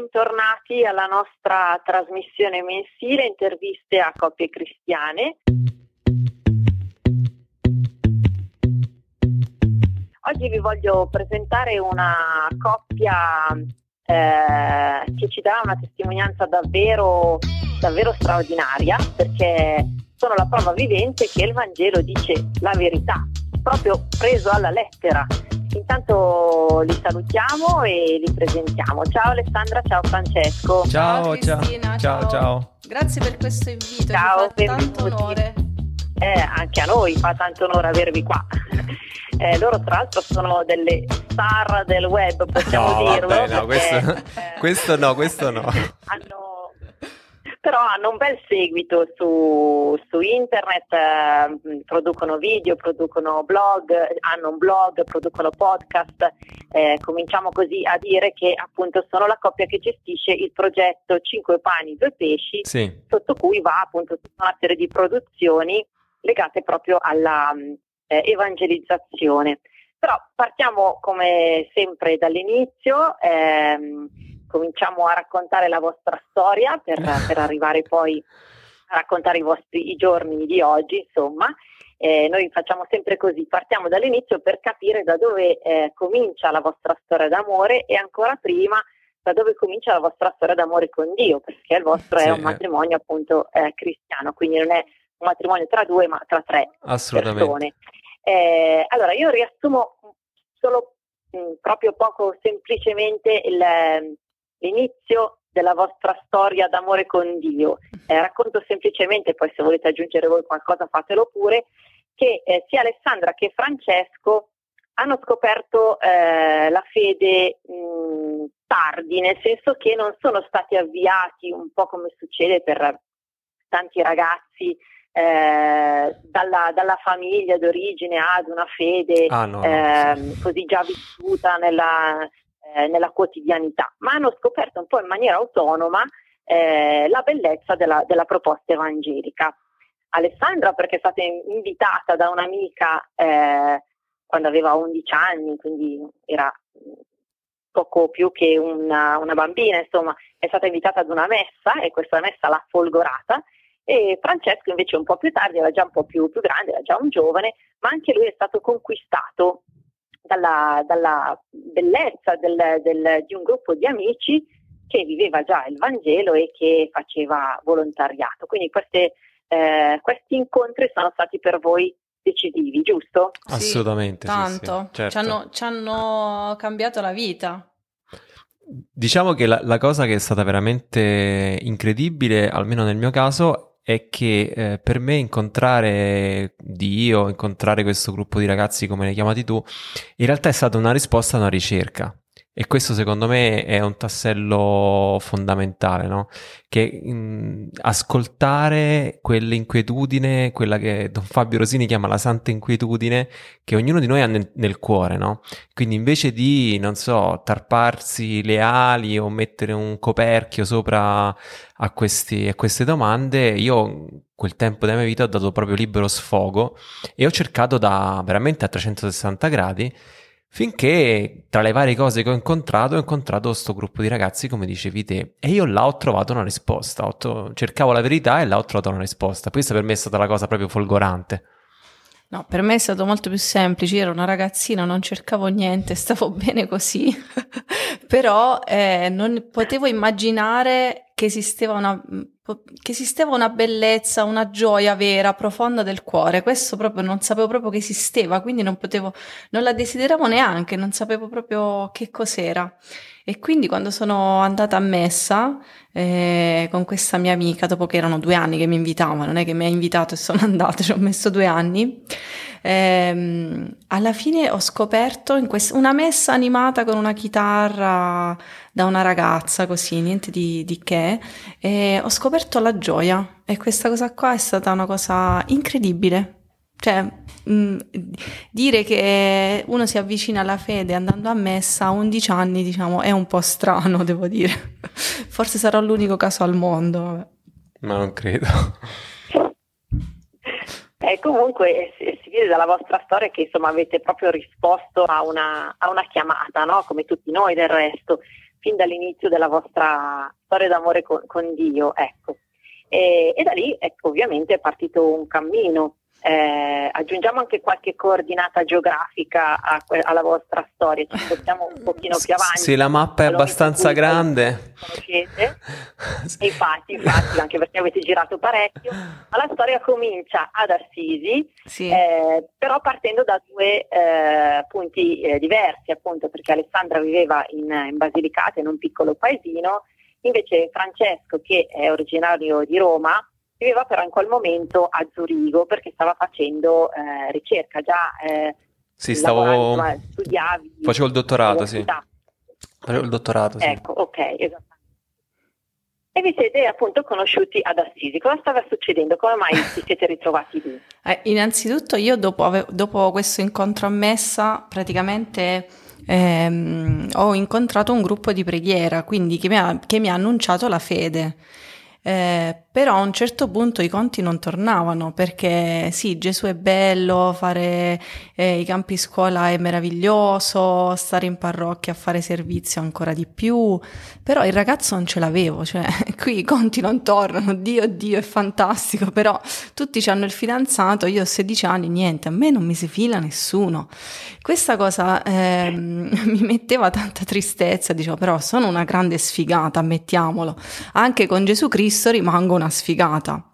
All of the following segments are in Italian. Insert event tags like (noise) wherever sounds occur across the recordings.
bentornati alla nostra trasmissione mensile interviste a coppie cristiane. Oggi vi voglio presentare una coppia eh, che ci dà una testimonianza davvero, davvero straordinaria perché sono la prova vivente che il Vangelo dice la verità, proprio preso alla lettera. Intanto li salutiamo e li presentiamo. Ciao Alessandra, ciao Francesco. Ciao, ciao, ciao, ciao, ciao. Grazie per questo invito, ciao, mi fa tanto onore. Eh, anche a noi fa tanto onore avervi qua. (laughs) Eh, loro tra l'altro sono delle star del web, possiamo no, dirlo. Vabbè, no, questo, eh, (laughs) questo no, questo no. (laughs) Hanno però hanno un bel seguito su, su internet, eh, producono video, producono blog, hanno un blog, producono podcast. Eh, cominciamo così a dire che appunto sono la coppia che gestisce il progetto 5 pani, 2 pesci, sì. sotto cui va appunto tutta una serie di produzioni legate proprio alla eh, evangelizzazione. Però partiamo come sempre dall'inizio. Ehm, cominciamo a raccontare la vostra storia per, (laughs) per arrivare poi a raccontare i vostri i giorni di oggi, insomma. Eh, noi facciamo sempre così, partiamo dall'inizio per capire da dove eh, comincia la vostra storia d'amore e ancora prima da dove comincia la vostra storia d'amore con Dio, perché il vostro sì. è un matrimonio appunto eh, cristiano, quindi non è un matrimonio tra due ma tra tre persone. Eh, allora io riassumo solo mh, proprio poco semplicemente il, l'inizio della vostra storia d'amore con Dio. Eh, racconto semplicemente, poi se volete aggiungere voi qualcosa fatelo pure, che eh, sia Alessandra che Francesco hanno scoperto eh, la fede mh, tardi, nel senso che non sono stati avviati un po' come succede per tanti ragazzi eh, dalla, dalla, famiglia d'origine ad una fede ah, no, eh, sì. così già vissuta nella, eh, nella quotidianità, ma hanno scoperto un po' in maniera autonoma eh, la bellezza della, della, proposta evangelica. Alessandra perché è stata invitata da un'amica eh, quando aveva 11 anni, quindi era poco più che una, una, bambina, insomma, è stata invitata ad una messa e questa messa l'ha folgorata e Francesco invece un po' più tardi era già un po' più, più grande, era già un giovane, ma anche lui è stato conquistato dalla, dalla bellezza del, del, di un gruppo di amici che viveva già il Vangelo e che faceva volontariato. Quindi queste, eh, questi incontri sono stati per voi decisivi, giusto? Assolutamente. Sì, tanto, sì, certo. ci, hanno, ci, hanno, cambiato la vita. Diciamo che la, la, cosa che è stata veramente incredibile, almeno nel mio caso, è che eh, per me incontrare Dio, incontrare questo gruppo di ragazzi come li chiamati tu, in realtà è stata una risposta a una ricerca. E questo secondo me è un tassello fondamentale, no? Che mh, ascoltare quell'inquietudine, quella che Don Fabio Rosini chiama la santa inquietudine, che ognuno di noi ha nel, nel cuore, no? Quindi invece di, non so, tarparsi le ali o mettere un coperchio sopra a, questi, a queste domande, io quel tempo della mia vita ho dato proprio libero sfogo e ho cercato da veramente a 360 gradi Finché tra le varie cose che ho incontrato, ho incontrato questo gruppo di ragazzi, come dicevi te, e io là ho trovato una risposta. Ho, cercavo la verità e là ho trovato una risposta. Questa per me è stata la cosa proprio folgorante. No, per me è stato molto più semplice, io ero una ragazzina, non cercavo niente, stavo (laughs) bene così, però eh, non potevo immaginare che esisteva, una, che esisteva una bellezza, una gioia vera, profonda del cuore, questo proprio non sapevo proprio che esisteva, quindi non potevo, non la desideravo neanche, non sapevo proprio che cos'era. E quindi quando sono andata a messa eh, con questa mia amica, dopo che erano due anni che mi invitava, non è che mi ha invitato e sono (laughs) andata, ci ho messo due anni, ehm, alla fine ho scoperto quest- una messa animata con una chitarra da una ragazza, così, niente di, di che, e ho scoperto la gioia e questa cosa qua è stata una cosa incredibile. Cioè, mh, mm, dire che uno si avvicina alla fede andando a messa a 11 anni, diciamo, è un po' strano, (laughs) devo dire. Forse sarò l'unico caso al mondo. Ma non credo. Eh, comunque si, si, vede dalla vostra storia che insomma avete proprio risposto a una, a una chiamata, no? come tutti noi del resto. fin dall'inizio della vostra storia d'amore con, con Dio, ecco. E, e, da lì, ecco, ovviamente è partito un cammino eh, aggiungiamo anche qualche coordinata geografica a, alla vostra storia, ci spostiamo un pochino più avanti. Sì, la mappa è abbastanza grande. Conoscete. (laughs) infatti, infatti, anche perché avete girato parecchio, ma la storia comincia ad Assisi, sì. eh, però partendo da due eh, punti eh, diversi, appunto, perché Alessandra viveva in, in Basilicata, in un piccolo paesino, invece Francesco, che è originario di Roma, viveva però in quel momento a Zurigo perché stava facendo eh, ricerca già. Eh, sì, stavo... Insomma, studiavi. Facevo il dottorato, sì. Facevo il dottorato, sì. Ecco, ok, esattamente. E vi siete appunto conosciuti ad Assisi. Cosa stava succedendo? Come mai (laughs) vi siete ritrovati lì? Eh, innanzitutto io dopo, ave- dopo, questo incontro a messa praticamente ehm, ho incontrato un gruppo di preghiera, quindi che mi ha, che mi ha annunciato la fede. Eh, però a un certo punto i conti non tornavano perché sì, Gesù è bello, fare eh, i campi scuola è meraviglioso, stare in parrocchia a fare servizio ancora di più, però il ragazzo non ce l'avevo, cioè (laughs) qui i conti non tornano, Dio Dio è fantastico, però tutti hanno il fidanzato, io ho 16 anni, niente, a me non mi si fila nessuno. Questa cosa eh, (laughs) mi metteva tanta tristezza, dicevo però sono una grande sfigata, ammettiamolo, anche con Gesù Cristo rimango una sfigata.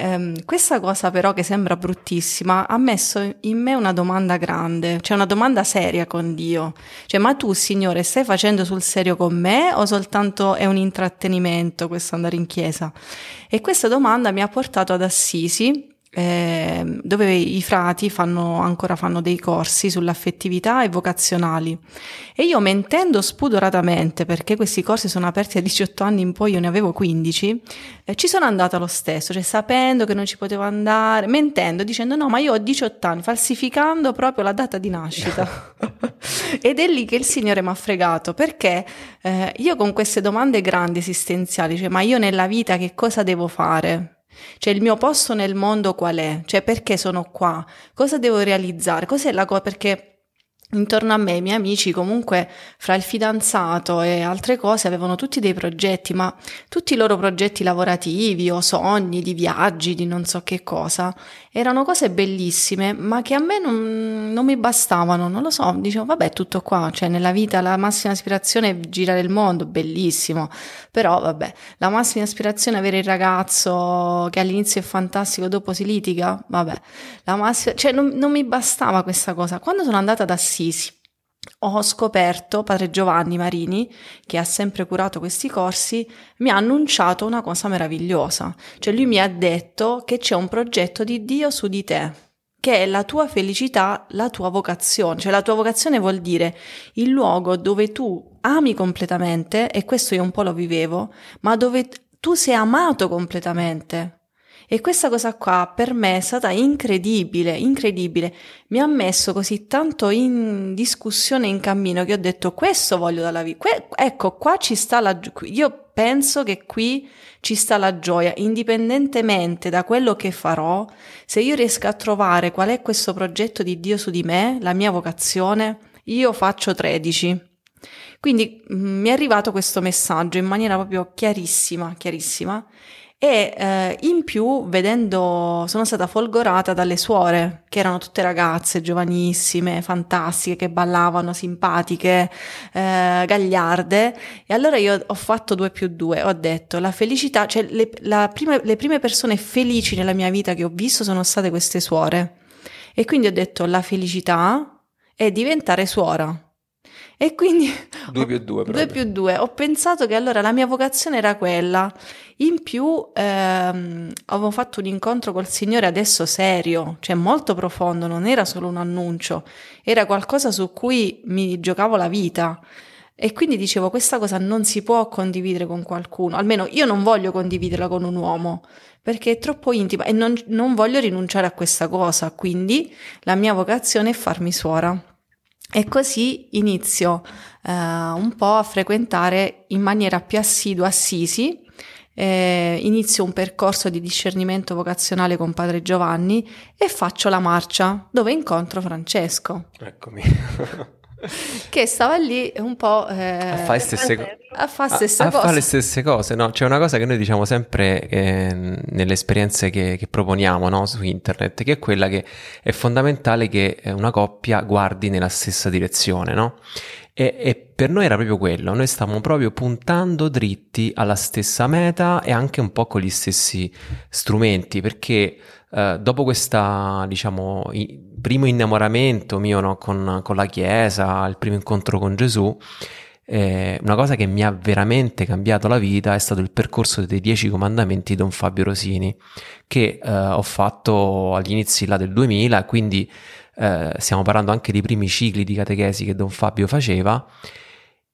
Um, questa cosa però che sembra bruttissima ha messo in me una domanda grande, cioè una domanda seria con Dio. Cioè, ma tu, Signore, stai facendo sul serio con me o soltanto è un intrattenimento questo andare in chiesa? E questa domanda mi ha portato ad Assisi, eh, dove i frati fanno, ancora fanno dei corsi sull'affettività e vocazionali. E io mentendo spudoratamente, perché questi corsi sono aperti a 18 anni in poi, io ne avevo 15, eh, ci sono andata lo stesso, cioè sapendo che non ci potevo andare, mentendo, dicendo no, ma io ho 18 anni, falsificando proprio la data di nascita. (laughs) Ed è lì che il Signore mi ha fregato, perché eh, io con queste domande grandi esistenziali, cioè ma io nella vita che cosa devo fare? Cioè il mio posto nel mondo qual è? Cioè perché sono qua? Cosa devo realizzare? Cos'è la cosa? Perché Intorno a me i miei amici comunque fra il fidanzato e altre cose avevano tutti dei progetti, ma tutti i loro progetti lavorativi o sogni di viaggi, di non so che cosa, erano cose bellissime, ma che a me non, non mi bastavano, non lo so, dicevo vabbè tutto qua, cioè nella vita la massima aspirazione è girare il mondo, bellissimo, però vabbè, la massima aspirazione è avere il ragazzo che all'inizio è fantastico, dopo si litiga, vabbè, la massima, cioè non, non mi bastava questa cosa. Quando sono andata da Assisi. Ho scoperto padre Giovanni Marini, che ha sempre curato questi corsi, mi ha annunciato una cosa meravigliosa. Cioè lui mi ha detto che c'è un progetto di Dio su di te, che è la tua felicità, la tua vocazione. Cioè la tua vocazione vuol dire il luogo dove tu ami completamente, e questo io un po' lo vivevo, ma dove tu sei amato completamente. E questa cosa qua per me è stata incredibile, incredibile. Mi ha messo così tanto in discussione, in cammino, che ho detto questo voglio dalla vita. Que- ecco, qua ci sta la gioia. Io penso che qui ci sta la gioia, indipendentemente da quello che farò, se io riesco a trovare qual è questo progetto di Dio su di me, la mia vocazione, io faccio 13. Quindi mh, mm, mi è arrivato questo messaggio in maniera proprio chiarissima, chiarissima e eh, in più vedendo sono stata folgorata dalle suore che erano tutte ragazze giovanissime fantastiche che ballavano simpatiche eh, gagliarde. E allora io ho fatto due più due. Ho detto la felicità cioè le, prima, le prime persone felici nella mia vita che ho visto sono state queste suore. E quindi ho detto la felicità è diventare suora e quindi (laughs) 2 più 2 2 (laughs) più 2. Ho pensato che allora la mia vocazione era quella. In più ehm, avevo fatto un incontro col Signore adesso serio, cioè molto profondo, non era solo un annuncio, era qualcosa su cui mi giocavo la vita. E quindi dicevo, questa cosa non si può condividere con qualcuno, almeno io non voglio condividerla con un uomo, perché è troppo intima e non, non voglio rinunciare a questa cosa, quindi la mia vocazione è farmi suora. E così inizio eh, un po' a frequentare in maniera più assidua Assisi, eh, inizio un percorso di discernimento vocazionale con padre Giovanni e faccio la marcia dove incontro Francesco. Eccomi. (laughs) (laughs) che stava lì un po' eh, a fare stesse cose. A fare stesse a. A fare le stesse cose, no? C'è una cosa che noi diciamo sempre eh, nelle esperienze che, che proponiamo no? su internet, che è quella che è fondamentale che una coppia guardi nella stessa direzione, no? E, e, per noi era proprio quello, noi stavamo proprio puntando dritti alla stessa meta e anche un po' con gli stessi strumenti, perché eh, dopo questa, diciamo, primo innamoramento mio no, con, con, la Chiesa, il primo incontro con Gesù, eh, una cosa che mi ha veramente cambiato la vita è stato il percorso dei Dieci Comandamenti di Don Fabio Rosini, che eh, ho fatto agli inizi là del 2000, quindi eh, stiamo parlando anche dei primi cicli di catechesi che Don Fabio faceva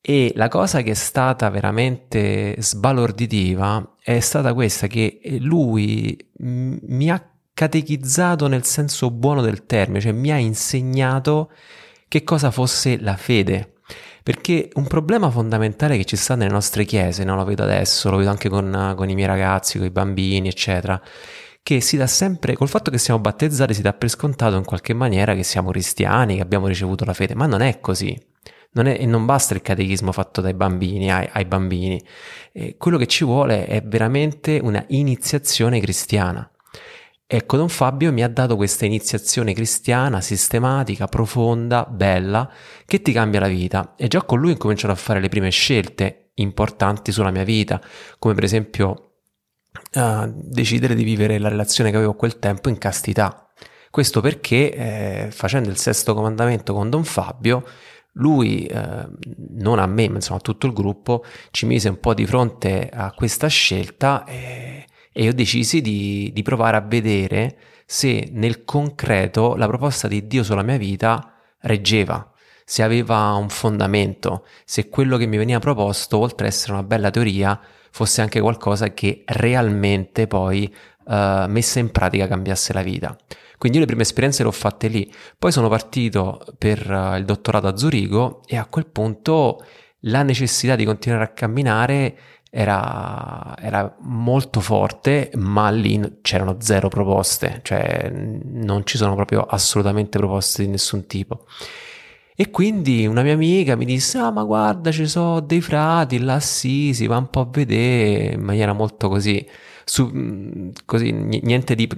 e la cosa che è stata veramente sbalorditiva è stata questa che lui mi ha catechizzato nel senso buono del termine, cioè mi ha insegnato che cosa fosse la fede. Perché un problema fondamentale che ci sta nelle nostre chiese, no? lo vedo adesso, lo vedo anche con, con i miei ragazzi, con i bambini, eccetera, che si dà sempre, col fatto che siamo battezzati, si dà per scontato in qualche maniera che siamo cristiani, che abbiamo ricevuto la fede, ma non è così. Non è, e non basta il catechismo fatto dai bambini, ai, ai bambini. Eh, quello che ci vuole è veramente una iniziazione cristiana. Ecco, Don Fabio mi ha dato questa iniziazione cristiana, sistematica, profonda, bella, che ti cambia la vita. E già con lui ho cominciato a fare le prime scelte importanti sulla mia vita, come per esempio uh, decidere di vivere la relazione che avevo a quel tempo in castità. Questo perché eh, facendo il sesto comandamento con Don Fabio, lui, eh, non a me, ma insomma a tutto il gruppo, ci mise un po' di fronte a questa scelta e, e io decisi di, di provare a vedere se nel concreto la proposta di Dio sulla mia vita reggeva, se aveva un fondamento, se quello che mi veniva proposto, oltre ad essere una bella teoria, fosse anche qualcosa che realmente poi uh, messa in pratica cambiasse la vita. Quindi io le prime esperienze le ho fatte lì, poi sono partito per uh, il dottorato a Zurigo e a quel punto la necessità di continuare a camminare era, era, molto forte, ma lì c'erano zero proposte, cioè non ci sono proprio assolutamente proposte di nessun tipo. E quindi una mia amica mi disse: Ah, ma guarda, ci sono dei frati là, sì, si va un po' a vedere in maniera molto così. Su, mm, così niente di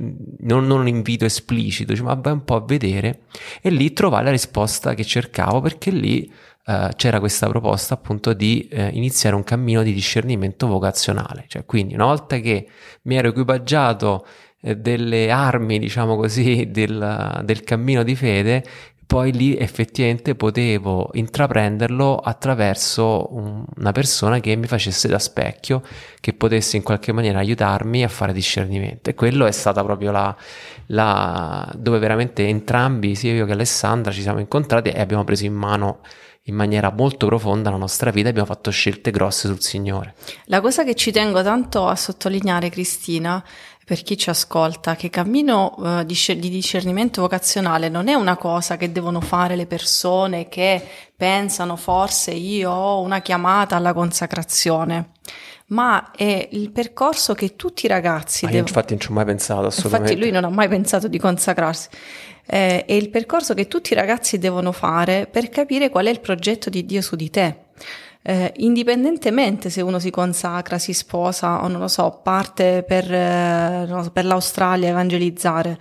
non, non un invito esplicito, dice, ma vai un po' a vedere. E lì trovai la risposta che cercavo perché lì Uh, c'era questa proposta appunto di uh, iniziare un cammino di discernimento vocazionale, cioè quindi una volta che mi ero equipaggiato uh, delle armi, diciamo così, (laughs) del, del cammino di fede, poi lì effettivamente potevo intraprenderlo attraverso un, una persona che mi facesse da specchio, che potesse in qualche maniera aiutarmi a fare discernimento. E quello è stata proprio la, la dove veramente entrambi, sia io che Alessandra, ci siamo incontrati e abbiamo preso in mano in maniera molto profonda la nostra vita abbiamo fatto scelte grosse sul Signore. La cosa che ci tengo tanto a sottolineare, Cristina, per chi ci ascolta, che cammino uh, di, di, discernimento vocazionale non è una cosa che devono fare le persone che pensano forse io ho una chiamata alla consacrazione, ma è il percorso che tutti i ragazzi... Ah, devo... Infatti non ci ho mai pensato assolutamente. Infatti lui non ha mai pensato di consacrarsi. Eh, è il percorso che tutti i ragazzi devono fare per capire qual è il progetto di Dio su di te eh, indipendentemente se uno si consacra, si sposa o non lo so, parte per, eh, so, per l'Australia a evangelizzare.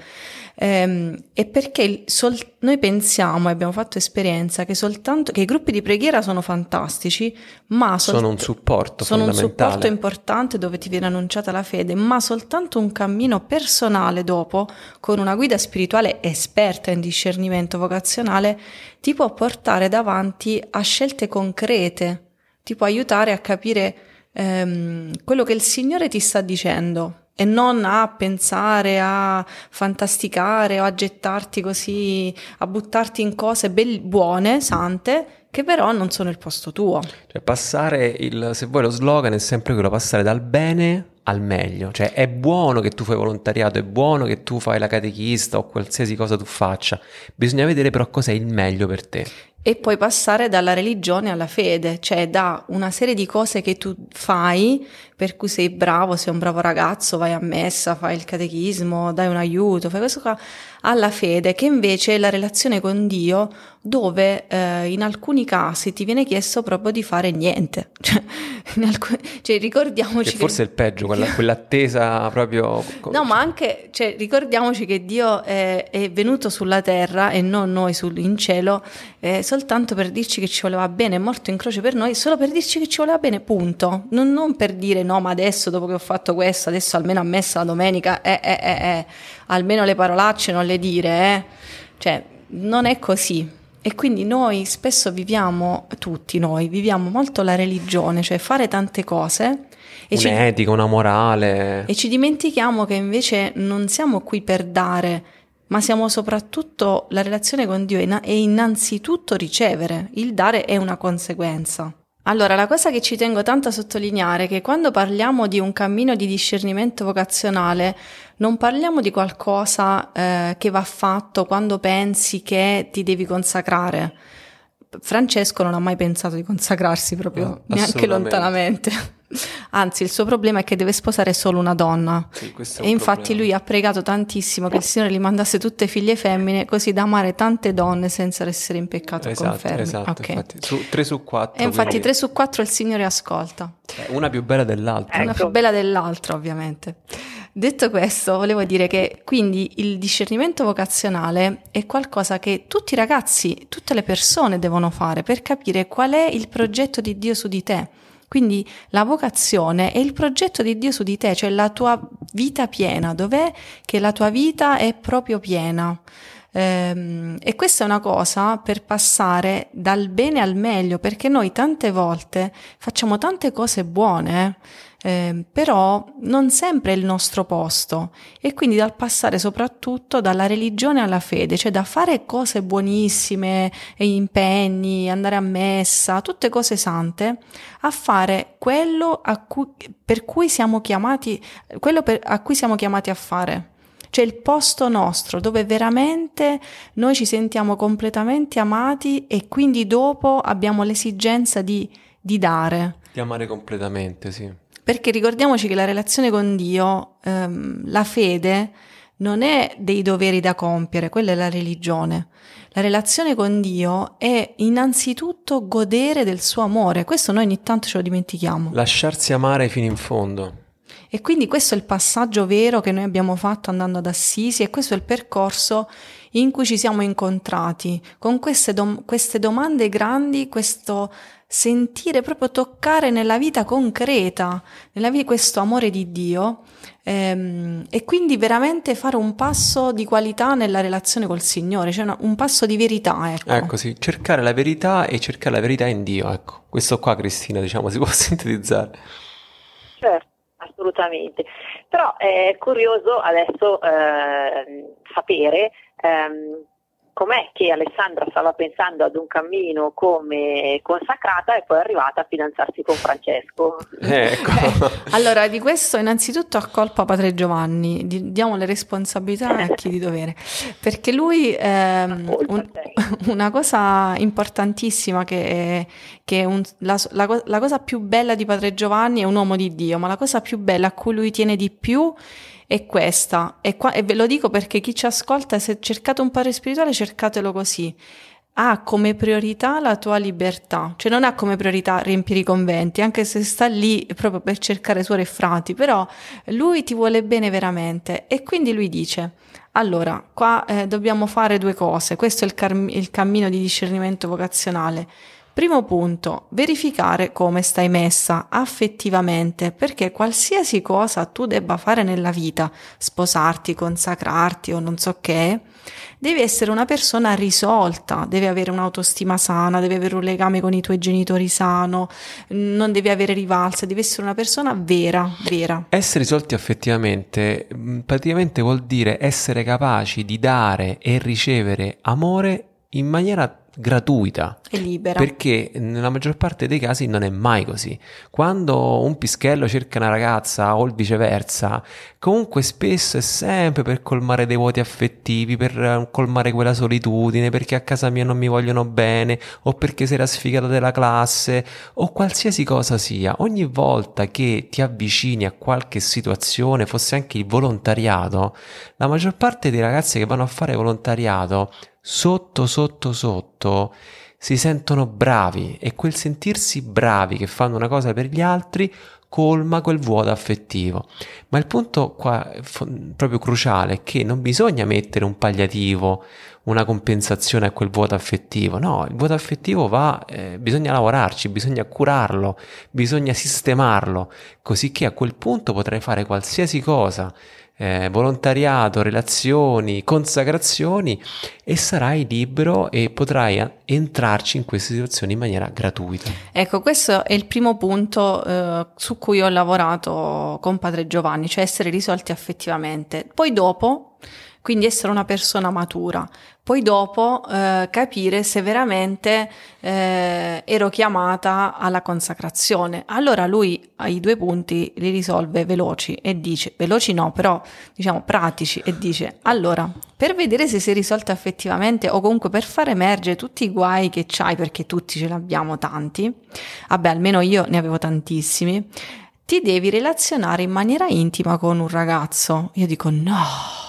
Eh, è perché sol- noi pensiamo e abbiamo fatto esperienza che soltanto che i gruppi di preghiera sono fantastici, ma sol- sono un supporto sono un supporto importante dove ti viene annunciata la fede, ma soltanto un cammino personale dopo con una guida spirituale esperta in discernimento vocazionale ti può portare davanti a scelte concrete ti può aiutare a capire ehm, quello che il Signore ti sta dicendo e non a pensare, a fantasticare o a gettarti così, a buttarti in cose be- buone, sante, che però non sono il posto tuo. Cioè passare il, se vuoi lo slogan è sempre quello, passare dal bene al meglio, cioè è buono che tu fai volontariato, è buono che tu fai la catechista o qualsiasi cosa tu faccia, bisogna vedere però cos'è il meglio per te e poi passare dalla religione alla fede, cioè da una serie di cose che tu fai, per cui sei bravo, sei un bravo ragazzo, vai a messa, fai il catechismo, dai un aiuto, fai questo qua, alla fede, che invece è la relazione con Dio dove eh, in alcuni casi ti viene chiesto proprio di fare niente. (laughs) Cioè, alcun... cioè ricordiamoci che... Forse è il peggio, quella, quell'attesa proprio... No, ma anche, cioè, ricordiamoci che Dio è, è, venuto sulla terra e non noi sul, in cielo eh, soltanto per dirci che ci voleva bene, è morto in croce per noi, solo per dirci che ci voleva bene, punto. Non, non per dire no, ma adesso dopo che ho fatto questo, adesso almeno a messa la domenica, eh, eh, eh, eh, almeno le parolacce non le dire, eh. Cioè, non è così. E quindi noi spesso viviamo, tutti noi, viviamo molto la religione, cioè fare tante cose. E Un'etica, ci, una morale. E ci dimentichiamo che invece non siamo qui per dare, ma siamo soprattutto, la relazione con Dio è innanzitutto ricevere. Il dare è una conseguenza. Allora, la cosa che ci tengo tanto a sottolineare è che quando parliamo di un cammino di discernimento vocazionale, non parliamo di qualcosa eh, che va fatto quando pensi che ti devi consacrare. Francesco non ha mai pensato di consacrarsi proprio, no, neanche lontanamente. Anzi, il suo problema è che deve sposare solo una donna. Sì, e infatti problema. lui ha pregato tantissimo che il Signore gli mandasse tutte figlie femmine così da amare tante donne senza essere in peccato esatto, confermi. Esatto, okay. infatti, su, 3 su 4. E infatti 3 su 4 il Signore ascolta. Eh, una più bella dell'altra. Una più bella dell'altra, ovviamente. Detto questo, volevo dire che quindi il discernimento vocazionale è qualcosa che tutti i ragazzi, tutte le persone devono fare per capire qual è il progetto di Dio su di te quindi la vocazione è il progetto di Dio su di te, cioè la tua vita piena, dov'è che la tua vita è proprio piena. Ehm, e questa è una cosa per passare dal bene al meglio, perché noi tante volte facciamo tante cose buone, eh, però non sempre è il nostro posto e quindi dal passare soprattutto dalla religione alla fede, cioè da fare cose buonissime, impegni, andare a messa, tutte cose sante, a fare quello a cui, per cui siamo chiamati, quello per, a cui siamo chiamati a fare cioè il posto nostro dove veramente noi ci sentiamo completamente amati e quindi dopo abbiamo l'esigenza di, di dare. Di amare completamente, sì. Perché ricordiamoci che la relazione con Dio, ehm, la fede, non è dei doveri da compiere, quella è la religione. La relazione con Dio è innanzitutto godere del suo amore, questo noi ogni tanto ce lo dimentichiamo. Lasciarsi amare fino in fondo. E quindi questo è il passaggio vero che noi abbiamo fatto andando ad Assisi e questo è il percorso in cui ci siamo incontrati con queste, dom- queste domande grandi, questo sentire, proprio toccare nella vita concreta, nella vita questo amore di Dio ehm, e quindi veramente fare un passo di qualità nella relazione col Signore, cioè una, un passo di verità. Ecco. ecco sì, cercare la verità e cercare la verità in Dio, ecco. Questo qua Cristina diciamo si può (laughs) sintetizzare. Certo assolutamente. Però è curioso adesso eh, sapere ehm, com'è che Alessandra stava pensando ad un cammino come consacrata e poi è arrivata a fidanzarsi con Francesco. Eh, ecco. (laughs) allora, di questo innanzitutto a colpa Padre Giovanni, diamo le responsabilità a chi di dovere, perché lui ehm, un, (laughs) una cosa importantissima che è, che un, la, la, la cosa più bella di Padre Giovanni è un uomo di Dio, ma la cosa più bella a cui lui tiene di più è questa. E, qua, e ve lo dico perché chi ci ascolta, se cercate un padre spirituale, cercatelo così. Ha come priorità la tua libertà, cioè non ha come priorità riempire i conventi, anche se sta lì proprio per cercare suore e frati, però lui ti vuole bene veramente e quindi lui dice, allora, qua eh, dobbiamo fare due cose, questo è il, car- il cammino di discernimento vocazionale. Primo punto, verificare come stai messa affettivamente, perché qualsiasi cosa tu debba fare nella vita, sposarti, consacrarti o non so che, devi essere una persona risolta, devi avere un'autostima sana, devi avere un legame con i tuoi genitori sano, non devi avere rivalse, devi essere una persona vera, vera. Essere risolti affettivamente mm, praticamente vuol dire essere capaci di dare e ricevere amore in maniera gratuita. E libera. Perché nella maggior parte dei casi non è mai così. Quando un pischello cerca una ragazza o il viceversa, comunque spesso è sempre per colmare dei vuoti affettivi, per eh, colmare quella solitudine, perché a casa mia non mi vogliono bene, o perché sei la sfigata della classe, o qualsiasi cosa sia. Ogni volta che ti avvicini a qualche situazione, fosse anche il volontariato, la maggior parte dei ragazzi che vanno a fare volontariato sotto sotto sotto si sentono bravi e quel sentirsi bravi che fanno una cosa per gli altri colma quel vuoto affettivo. Ma il punto qua proprio cruciale è che non bisogna mettere un palliativo, una compensazione a quel vuoto affettivo. No, il vuoto affettivo va, eh, bisogna lavorarci, bisogna curarlo, bisogna sistemarlo, così che a quel punto potrai fare qualsiasi cosa eh, volontariato, relazioni, consacrazioni e sarai libero e potrai entrarci in queste situazioni in maniera gratuita. Ecco, questo è il primo punto eh, su cui ho lavorato con Padre Giovanni, cioè essere risolti affettivamente. Poi dopo quindi essere una persona matura. Poi dopo eh, capire se veramente eh, ero chiamata alla consacrazione. Allora lui i due punti li risolve veloci e dice, veloci no, però diciamo pratici e dice, allora, per vedere se sei risolto effettivamente o comunque per far emergere tutti i guai che c'hai, perché tutti ce ne abbiamo tanti, vabbè almeno io ne avevo tantissimi, ti devi relazionare in maniera intima con un ragazzo. Io dico no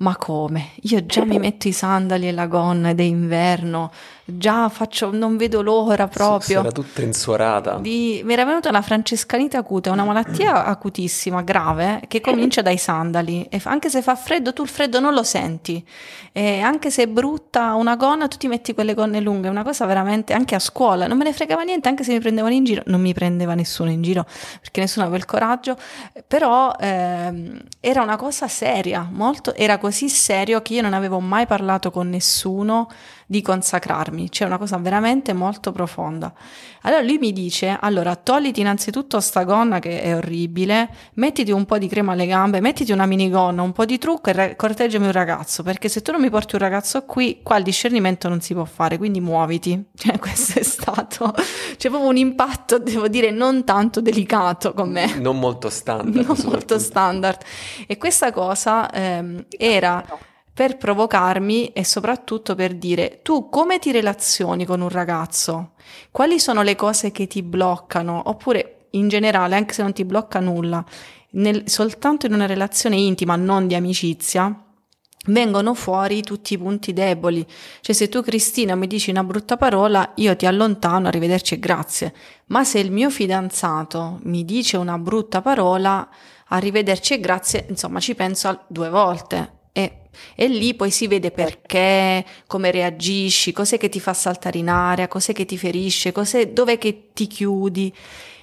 ma come? Io già mi metto i sandali e la gonna ed è inverno, già faccio, non vedo l'ora proprio. Era tutta insuorata. Di, mi era venuta una francescanite acuta, una malattia acutissima, grave, che comincia dai sandali. E anche se fa freddo, tu il freddo non lo senti. E anche se è brutta una gonna, tu ti metti quelle gonne lunghe. Una cosa veramente, anche a scuola, non me ne fregava niente, anche se mi prendevano in giro. Non mi prendeva nessuno in giro, perché nessuno aveva il coraggio. Però ehm, era una cosa seria, molto, era così serio che io non avevo mai parlato con nessuno di consacrarmi, c'è una cosa veramente molto profonda. Allora lui mi dice, allora togliti innanzitutto sta gonna che è orribile, mettiti un po' di crema alle gambe, mettiti una minigonna, un po' di trucco e re- corteggiami un ragazzo, perché se tu non mi porti un ragazzo qui, qua il discernimento non si può fare, quindi muoviti. (laughs) Cioè questo è stato, c'è proprio un impatto, devo dire, non tanto delicato con me. Non molto standard. Non molto standard. E questa cosa ehm, era per provocarmi e soprattutto per dire tu come ti relazioni con un ragazzo? Quali sono le cose che ti bloccano? Oppure in generale, anche se non ti blocca nulla, nel, soltanto in una relazione intima, non di amicizia, vengono fuori tutti i punti deboli. Cioè se tu Cristina mi dici una brutta parola, io ti allontano, arrivederci e grazie. Ma se il mio fidanzato mi dice una brutta parola, arrivederci e grazie, insomma ci penso due volte. E e lì poi si vede perché, come reagisci, cos'è che ti fa saltare in aria, cos'è che ti ferisce, cos'è, dov'è che ti chiudi.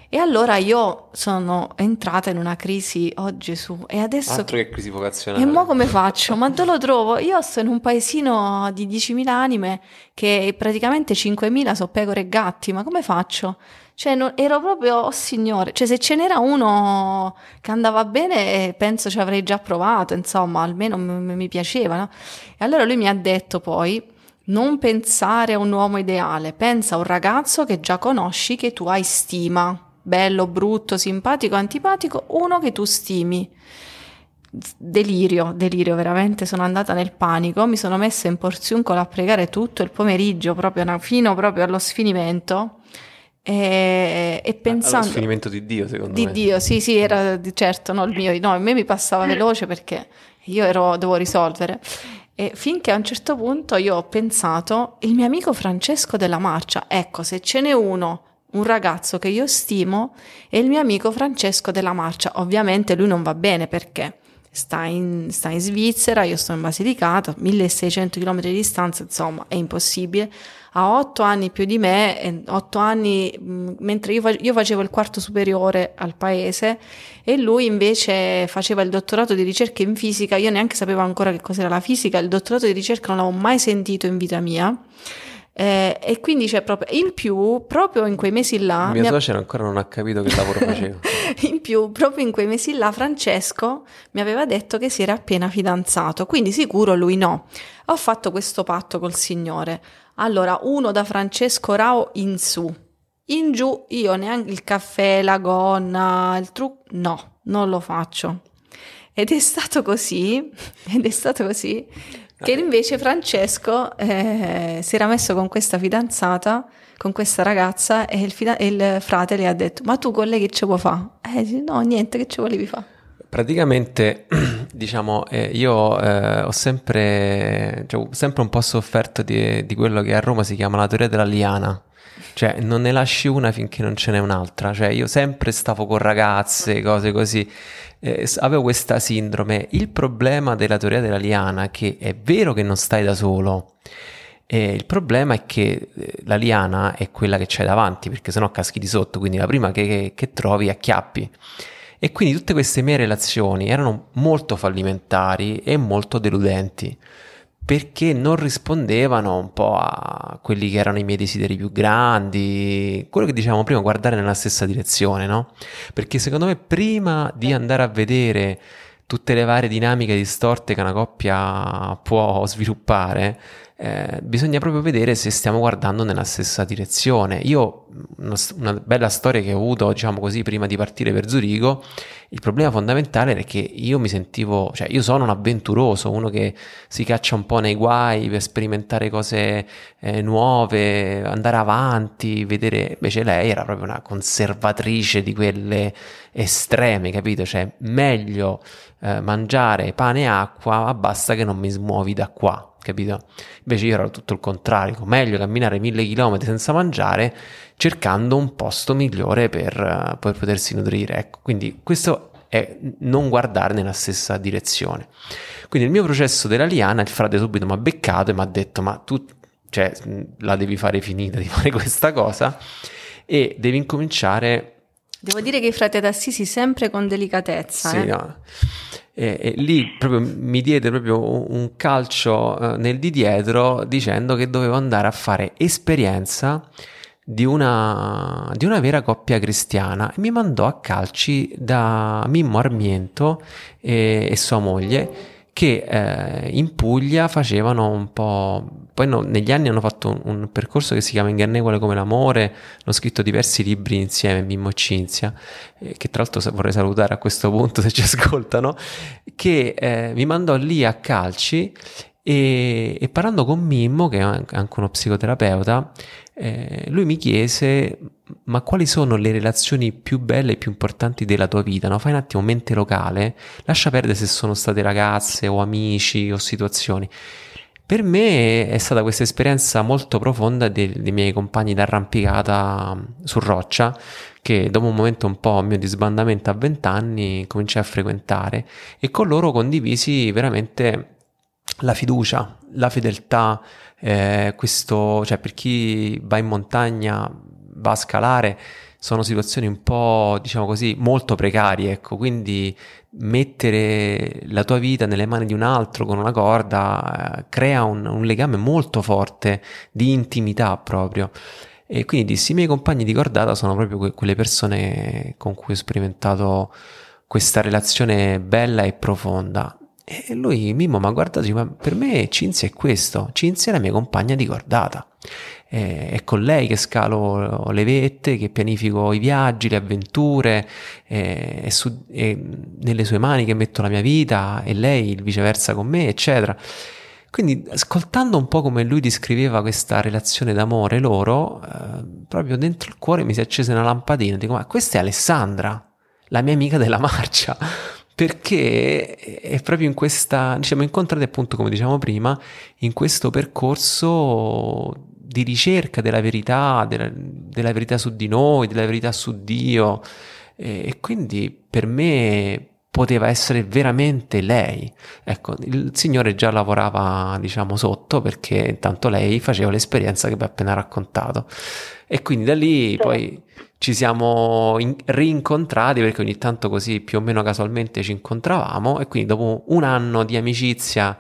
E allora io sono entrata in una crisi, oh Gesù, e adesso... Altro che crisi vocazionale. E mo come faccio? Ma dove lo trovo? Io sto in un paesino di 10.000 anime che praticamente 5.000 sono pecore e gatti, ma come faccio? Cioè, non, ero proprio, oh signore, cioè se ce n'era uno che andava bene, penso ci avrei già provato, insomma, almeno m- mi piaceva, no? E allora lui mi ha detto poi, non pensare a un uomo ideale, pensa a un ragazzo che già conosci, che tu hai stima, bello, brutto, simpatico, antipatico, uno che tu stimi. Delirio, delirio, veramente sono andata nel panico, mi sono messa in porziuncolo a pregare tutto il pomeriggio, proprio fino proprio allo sfinimento e, e pensando... Allo sfinimento di Dio, secondo di me. Di Dio, sì, sì, era certo, no, il mio, no, a me mi passava veloce perché io ero, dovevo risolvere. E finché a un certo punto io ho pensato, il mio amico Francesco della Marcia, ecco, se ce n'è uno, un ragazzo che io stimo, è il mio amico Francesco della Marcia. Ovviamente lui non va bene perché sta in, sta in Svizzera, io sto in Basilicata, 1600 km di distanza, insomma, è impossibile ha otto anni più di me, otto anni mentre io, io, facevo il quarto superiore al paese e lui invece faceva il dottorato di ricerca in fisica, io neanche sapevo ancora che cos'era la fisica, il dottorato di ricerca non l'avevo mai sentito in vita mia. Eh, e quindi c'è proprio, in più, proprio in quei mesi là... Mia suocera ancora non ha capito che lavoro facevo. (laughs) in più, proprio in quei mesi là, Francesco mi aveva detto che si era appena fidanzato, quindi sicuro lui no. Ho fatto questo patto col Signore. Allora, uno da Francesco Rao in su. In giù io neanche il caffè, la gonna, il trucco, no, non lo faccio. Ed è stato così, (laughs) ed è stato così che invece Francesco eh, si era messo con questa fidanzata, con questa ragazza e il, fida- il frate le ha detto ma tu con lei che ci vuoi fare? Eh no, niente, che ci volevi fare? Praticamente, (clears throat) diciamo, eh, io eh, ho sempre, cioè, sempre un po' sofferto di, di quello che a Roma si chiama la teoria della liana. Cioè, non ne lasci una finché non ce n'è un'altra. Cioè, io sempre stavo con ragazze, cose così eh, avevo questa sindrome. Il problema della teoria della liana è che è vero che non stai da solo. Eh, il problema è che eh, la liana è quella che c'hai davanti, perché sennò caschi di sotto, quindi la prima che, che, che trovi acchiappi. E quindi tutte queste mie relazioni erano molto fallimentari e molto deludenti perché non rispondevano un po' a quelli che erano i miei desideri più grandi, quello che dicevamo prima, guardare nella stessa direzione, no? Perché secondo me prima di andare a vedere tutte le varie dinamiche distorte che una coppia può sviluppare, eh, bisogna proprio vedere se stiamo guardando nella stessa direzione. Io, una, una, bella storia che ho avuto, diciamo così, prima di partire per Zurigo, il problema fondamentale è che io mi sentivo, cioè io sono un avventuroso, uno che si caccia un po' nei guai per sperimentare cose eh, nuove, andare avanti, vedere, invece lei era proprio una conservatrice di quelle estreme, capito? Cioè meglio eh, mangiare pane e acqua, ma basta che non mi smuovi da qua capito? Invece io ero tutto il contrario, meglio camminare mille chilometri senza mangiare cercando un posto migliore per, per potersi nutrire. Ecco, quindi questo è non guardare nella stessa direzione. Quindi il mio processo della liana, il frate subito mi ha beccato e mi ha detto ma tu cioè, la devi fare finita di (laughs) fare questa cosa e devi incominciare... Devo dire che i frati d'Assisi sempre con delicatezza. Sì, eh? no e, e, lì proprio mi diede proprio un calcio eh, nel di dietro dicendo che dovevo andare a fare esperienza di una, di una vera coppia cristiana e mi mandò a calci da Mimmo Armiento e, e sua moglie che eh, in Puglia facevano un po'... Poi no, negli anni hanno fatto un, un, percorso che si chiama Ingannevole come l'amore, hanno scritto diversi libri insieme, Mimmo e Cinzia, eh, che tra l'altro vorrei salutare a questo punto se ci ascoltano, che eh, mi mandò lì a calci e, e, parlando con Mimmo, che è anche uno psicoterapeuta, eh, lui mi chiese ma quali sono le relazioni più belle e più importanti della tua vita? No? Fai un attimo mente locale, lascia perdere se sono state ragazze o amici o situazioni. Per me è stata questa esperienza molto profonda dei, dei miei compagni d'arrampicata mm, su roccia, che dopo un momento un po' mio di sbandamento a vent'anni cominciai a frequentare e con loro condivisi veramente la fiducia, la fedeltà, eh, questo, cioè per chi va in montagna, va a scalare, sono situazioni un po', diciamo così, molto precarie, ecco, quindi mettere la tua vita nelle mani di un altro con una corda eh, crea un, un, legame molto forte di intimità proprio. E quindi dissi, i miei compagni di cordata sono proprio que- quelle persone con cui ho sperimentato questa relazione bella e profonda. E lui, Mimmo, ma guardate, ma per me Cinzia è questo, Cinzia è la mia compagna di cordata. è con lei che scalo le vette, che pianifico i viaggi, le avventure, è, è, su, è nelle sue mani che metto la mia vita e lei il viceversa con me, eccetera. Quindi ascoltando un po' come lui descriveva questa relazione d'amore loro, eh, proprio dentro il cuore mi si è accesa una lampadina, dico ma questa è Alessandra, la mia amica della marcia perché è proprio in questa, diciamo, incontrate appunto, come diciamo prima, in questo percorso di ricerca della verità, della, della verità su di noi, della verità su Dio. E, e quindi per me poteva essere veramente lei. Ecco, il Signore già lavorava, diciamo, sotto perché intanto lei faceva l'esperienza che vi ho appena raccontato. E quindi da lì sì. poi ci siamo in- rincontrati perché ogni tanto così più o meno casualmente ci incontravamo e quindi dopo un anno di amicizia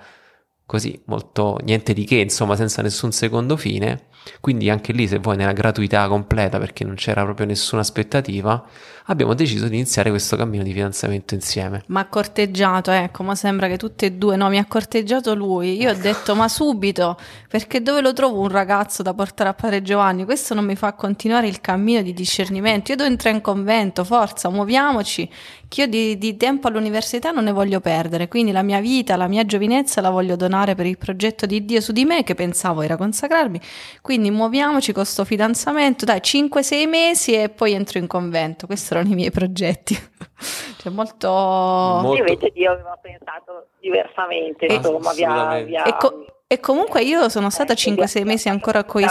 così molto niente di che insomma senza nessun secondo fine Quindi anche lì, se vuoi, nella gratuità completa, perché non c'era proprio nessuna aspettativa, abbiamo deciso di iniziare questo cammino di fidanzamento insieme. Ma ha corteggiato, ecco, ma sembra che tutte e due, no, mi ha corteggiato lui. Io ho detto, ma subito, perché dove lo trovo un ragazzo da portare a padre Giovanni? Questo non mi fa continuare il cammino di discernimento. Io devo entrare in convento, forza, muoviamoci, che io di, di tempo all'università non ne voglio perdere, quindi la mia vita, la mia giovinezza la voglio donare per il progetto di Dio su di me, che pensavo era consacrarmi. Quindi muoviamoci con questo fidanzamento, dai, 5-6 mesi e poi entro in convento. Questo erano i miei progetti. (laughs) cioè molto... molto... Invece Dio aveva pensato diversamente, e, insomma, via, via... E, co- e, comunque io sono stata eh, 5-6 mesi ancora coi...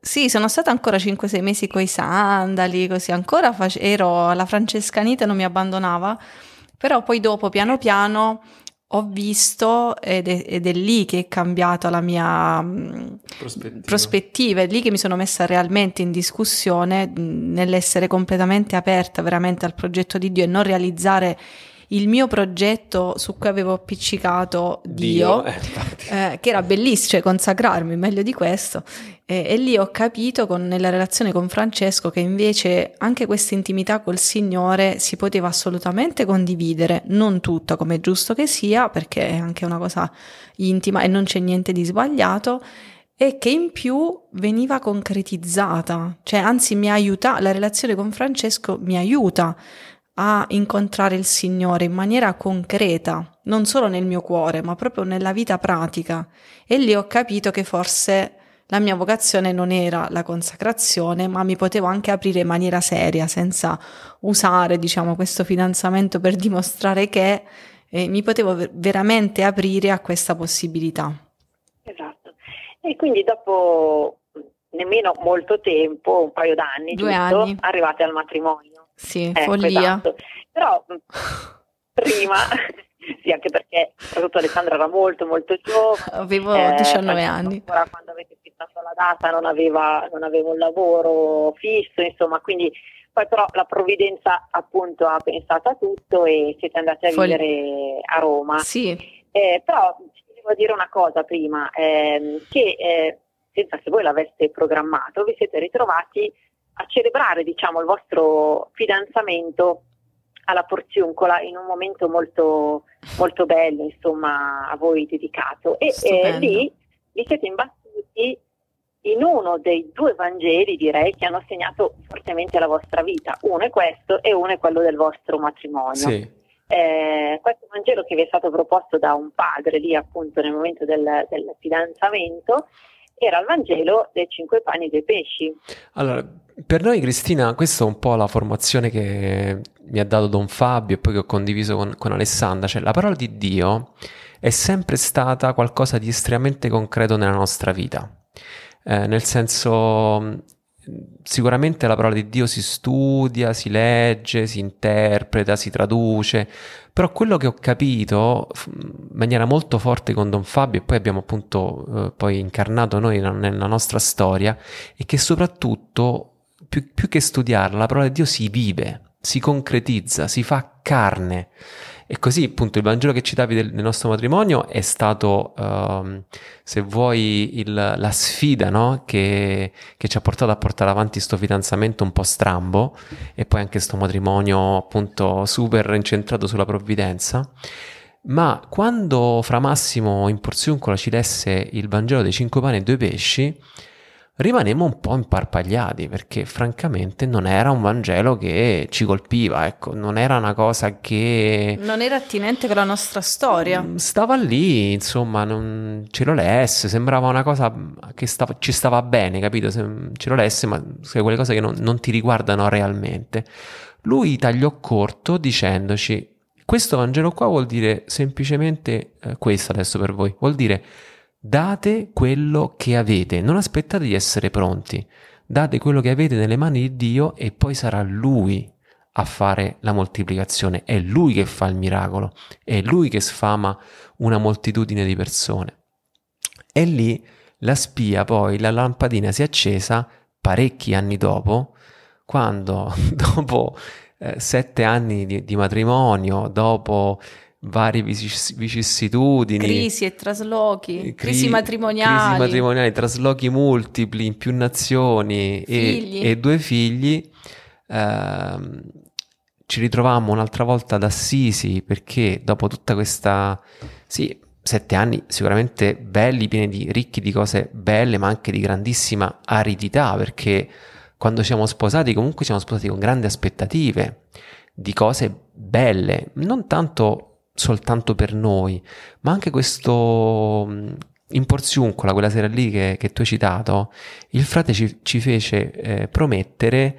Sì, sono stata ancora 5-6 mesi coi sandali, così. Ancora face- ero alla francescanita, non mi abbandonava, però poi dopo piano piano ho visto ed è, ed è, lì che è cambiata la mia mm, prospettiva. prospettiva, è lì che mi sono messa realmente in discussione mm, nell'essere completamente aperta veramente al progetto di Dio e non realizzare il mio progetto su cui avevo appiccicato Dio, Dio eh, eh, che era bellissimo, cioè consacrarmi, meglio di questo. E, e lì ho capito con, nella relazione con Francesco che invece anche questa intimità col Signore si poteva assolutamente condividere, non tutta come è giusto che sia, perché è anche una cosa intima e non c'è niente di sbagliato e che in più veniva concretizzata, cioè anzi mi aiuta, la relazione con Francesco mi aiuta a incontrare il Signore in maniera concreta, non solo nel mio cuore, ma proprio nella vita pratica. E lì ho capito che forse la mia vocazione non era la consacrazione, ma mi potevo anche aprire in maniera seria, senza usare, diciamo, questo fidanzamento per dimostrare che eh, mi potevo veramente aprire a questa possibilità. Esatto. E quindi dopo nemmeno molto tempo, un paio d'anni, Due giusto, anni. arrivate al matrimonio. Sì, ecco, follia. Esatto. Però (laughs) prima, (laughs) sì, anche perché soprattutto Alessandra era molto molto giovane. Avevo eh, 19 anni. Ancora quando avete fissato la data non aveva, non aveva un lavoro fisso, insomma, quindi poi però la provvidenza appunto ha pensato a tutto e siete andati a Fol- vivere a Roma. Sì. Eh, però devo dire una cosa prima, ehm, che eh, senza che voi l'aveste programmato, vi siete ritrovati a celebrare diciamo, il vostro fidanzamento alla Porziuncola in un momento molto, molto bello, insomma, a voi dedicato. E eh, lì vi siete imbattuti in uno dei due Vangeli, direi, che hanno segnato fortemente la vostra vita. Uno è questo e uno è quello del vostro matrimonio. Sì. Eh, questo Vangelo che vi è stato proposto da un padre lì appunto nel momento del, del fidanzamento era il Vangelo dei cinque pani e dei pesci. Allora, per noi Cristina, questa è un po' la formazione che mi ha dato Don Fabio e poi che ho condiviso con, con Alessandra, cioè la parola di Dio è sempre stata qualcosa di estremamente concreto nella nostra vita, eh, nel senso sicuramente la parola di Dio si studia, si legge, si interpreta, si traduce, però quello che ho capito in maniera molto forte con Don Fabio e poi abbiamo appunto eh, poi incarnato noi nella nostra storia è che soprattutto più, più che studiarla la parola di Dio si vive, si concretizza, si fa carne. E così appunto il Vangelo che citavi del, del nostro matrimonio è stato, uh, se vuoi, il, la sfida no? che, che, ci ha portato a portare avanti questo fidanzamento un po' strambo e poi anche questo matrimonio appunto super incentrato sulla provvidenza. Ma quando Fra Massimo in Porziuncola ci lesse il Vangelo dei cinque pani e due pesci, rimanemmo un po' imparpagliati perché francamente non era un Vangelo che ci colpiva, ecco, non era una cosa che... Non era attinente con la nostra storia. Mm, stava lì, insomma, non... ce lo lesse, sembrava una cosa che stava... ci stava bene, capito? Se... Ce lo lesse, ma quelle cose che non, non ti riguardano realmente. Lui tagliò corto dicendoci, questo Vangelo qua vuol dire semplicemente eh, questo adesso per voi, vuol dire Date quello che avete, non aspettate di essere pronti. Date quello che avete nelle mani di Dio e poi sarà Lui a fare la moltiplicazione. È Lui che fa il miracolo, è Lui che sfama una moltitudine di persone. E lì la spia, poi la lampadina si è accesa parecchi anni dopo, quando (laughs) dopo eh, sette anni di, di matrimonio, dopo varie vicissitudini, crisi e traslochi, cri- crisi matrimoniali, crisi matrimoniali, traslochi multipli in più nazioni e, e, due figli. Ehm, ci ritrovammo un'altra volta ad Assisi perché dopo tutta questa, sì, sette anni sicuramente belli, pieni di ricchi di cose belle, ma anche di grandissima aridità perché quando siamo sposati comunque siamo sposati con grandi aspettative di cose belle, non tanto soltanto per noi, ma anche questo in Porziuncola, quella sera lì che, che tu hai citato, il frate ci, ci fece eh, promettere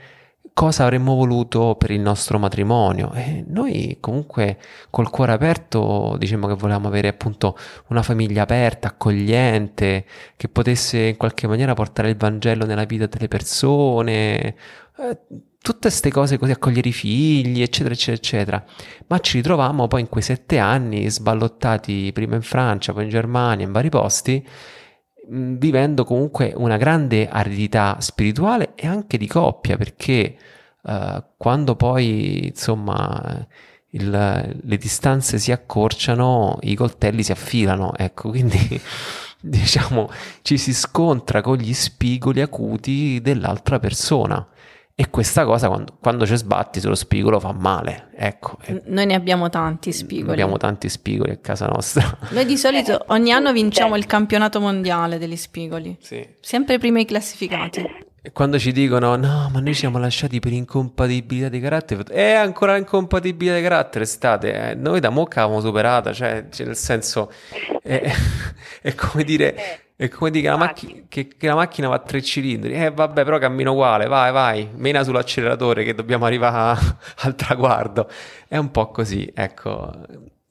cosa avremmo voluto per il nostro matrimonio. E noi comunque col cuore aperto diciamo che volevamo avere appunto una famiglia aperta, accogliente, che potesse in qualche maniera portare il Vangelo nella vita delle persone, eh, tutte queste cose così, accogliere i figli, eccetera, eccetera, eccetera. Ma ci ritrovammo poi in quei sette anni sballottati prima in Francia, poi in Germania, in vari posti, vivendo comunque una grande aridità spirituale e anche di coppia, perché uh, quando poi insomma il, le distanze si accorciano, i coltelli si affilano, ecco, (laughs) quindi diciamo ci si scontra con gli spigoli acuti dell'altra persona. E questa cosa quando, quando ci sbatti sullo spigolo fa male. Ecco. Noi ne abbiamo tanti spigoli. Abbiamo tanti spigoli a casa nostra. (laughs) Noi di solito ogni anno vinciamo il campionato mondiale degli spigoli. Sì. Sempre prima i classificati. E quando ci dicono no, ma noi ci siamo lasciati per incompatibilità di carattere, è ancora incompatibilità di carattere, state. Eh, noi da Mocca avevamo superata, cioè, cioè nel senso, è, (laughs) è come dire è come dire che la, macch- che, che la, macchina va a tre cilindri. Eh, vabbè, però cammino uguale. Vai, vai, mena sull'acceleratore che dobbiamo arrivare (laughs) al traguardo. È un po' così, ecco.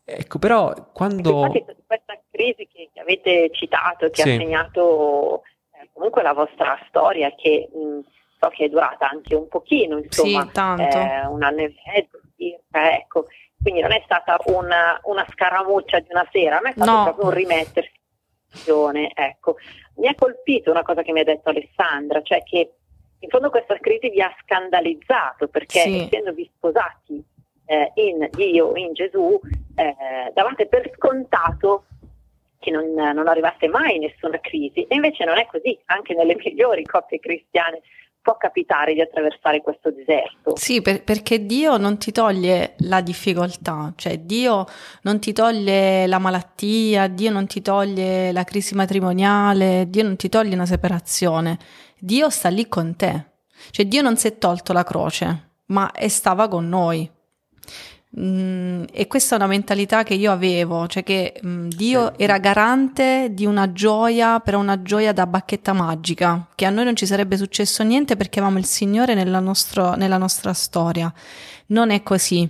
Ecco, però quando... Infatti, questa crisi che, che, avete citato, che sì. ha segnato eh, comunque la vostra storia, che mh, so che è durata anche un pochino, insomma, sì, tanto. Eh, un anno e mezzo circa, ecco. Quindi non è stata una, una scaramuccia di una sera, ma è stato no. proprio un rimettersi Ecco, mi ha colpito una cosa che mi ha detto Alessandra, cioè che in fondo questa crisi vi ha scandalizzato perché sì. essendovi sposati eh, in Dio, in Gesù, eh, davate per scontato che non, non arrivasse mai nessuna crisi e invece non è così, anche nelle (laughs) migliori coppie cristiane può capitare di attraversare questo deserto. Sì, per, perché Dio non ti toglie la difficoltà, cioè Dio non ti toglie la malattia, Dio non ti toglie la crisi matrimoniale, Dio non ti toglie una separazione, Dio sta lì con te. Cioè Dio non si è tolto la croce, ma stava con noi. Mm, e questa è una mentalità che io avevo, cioè che mm, Dio era garante di una gioia, però una gioia da bacchetta magica, che a noi non ci sarebbe successo niente perché avevamo il Signore nella, nostro, nella nostra storia. Non è così.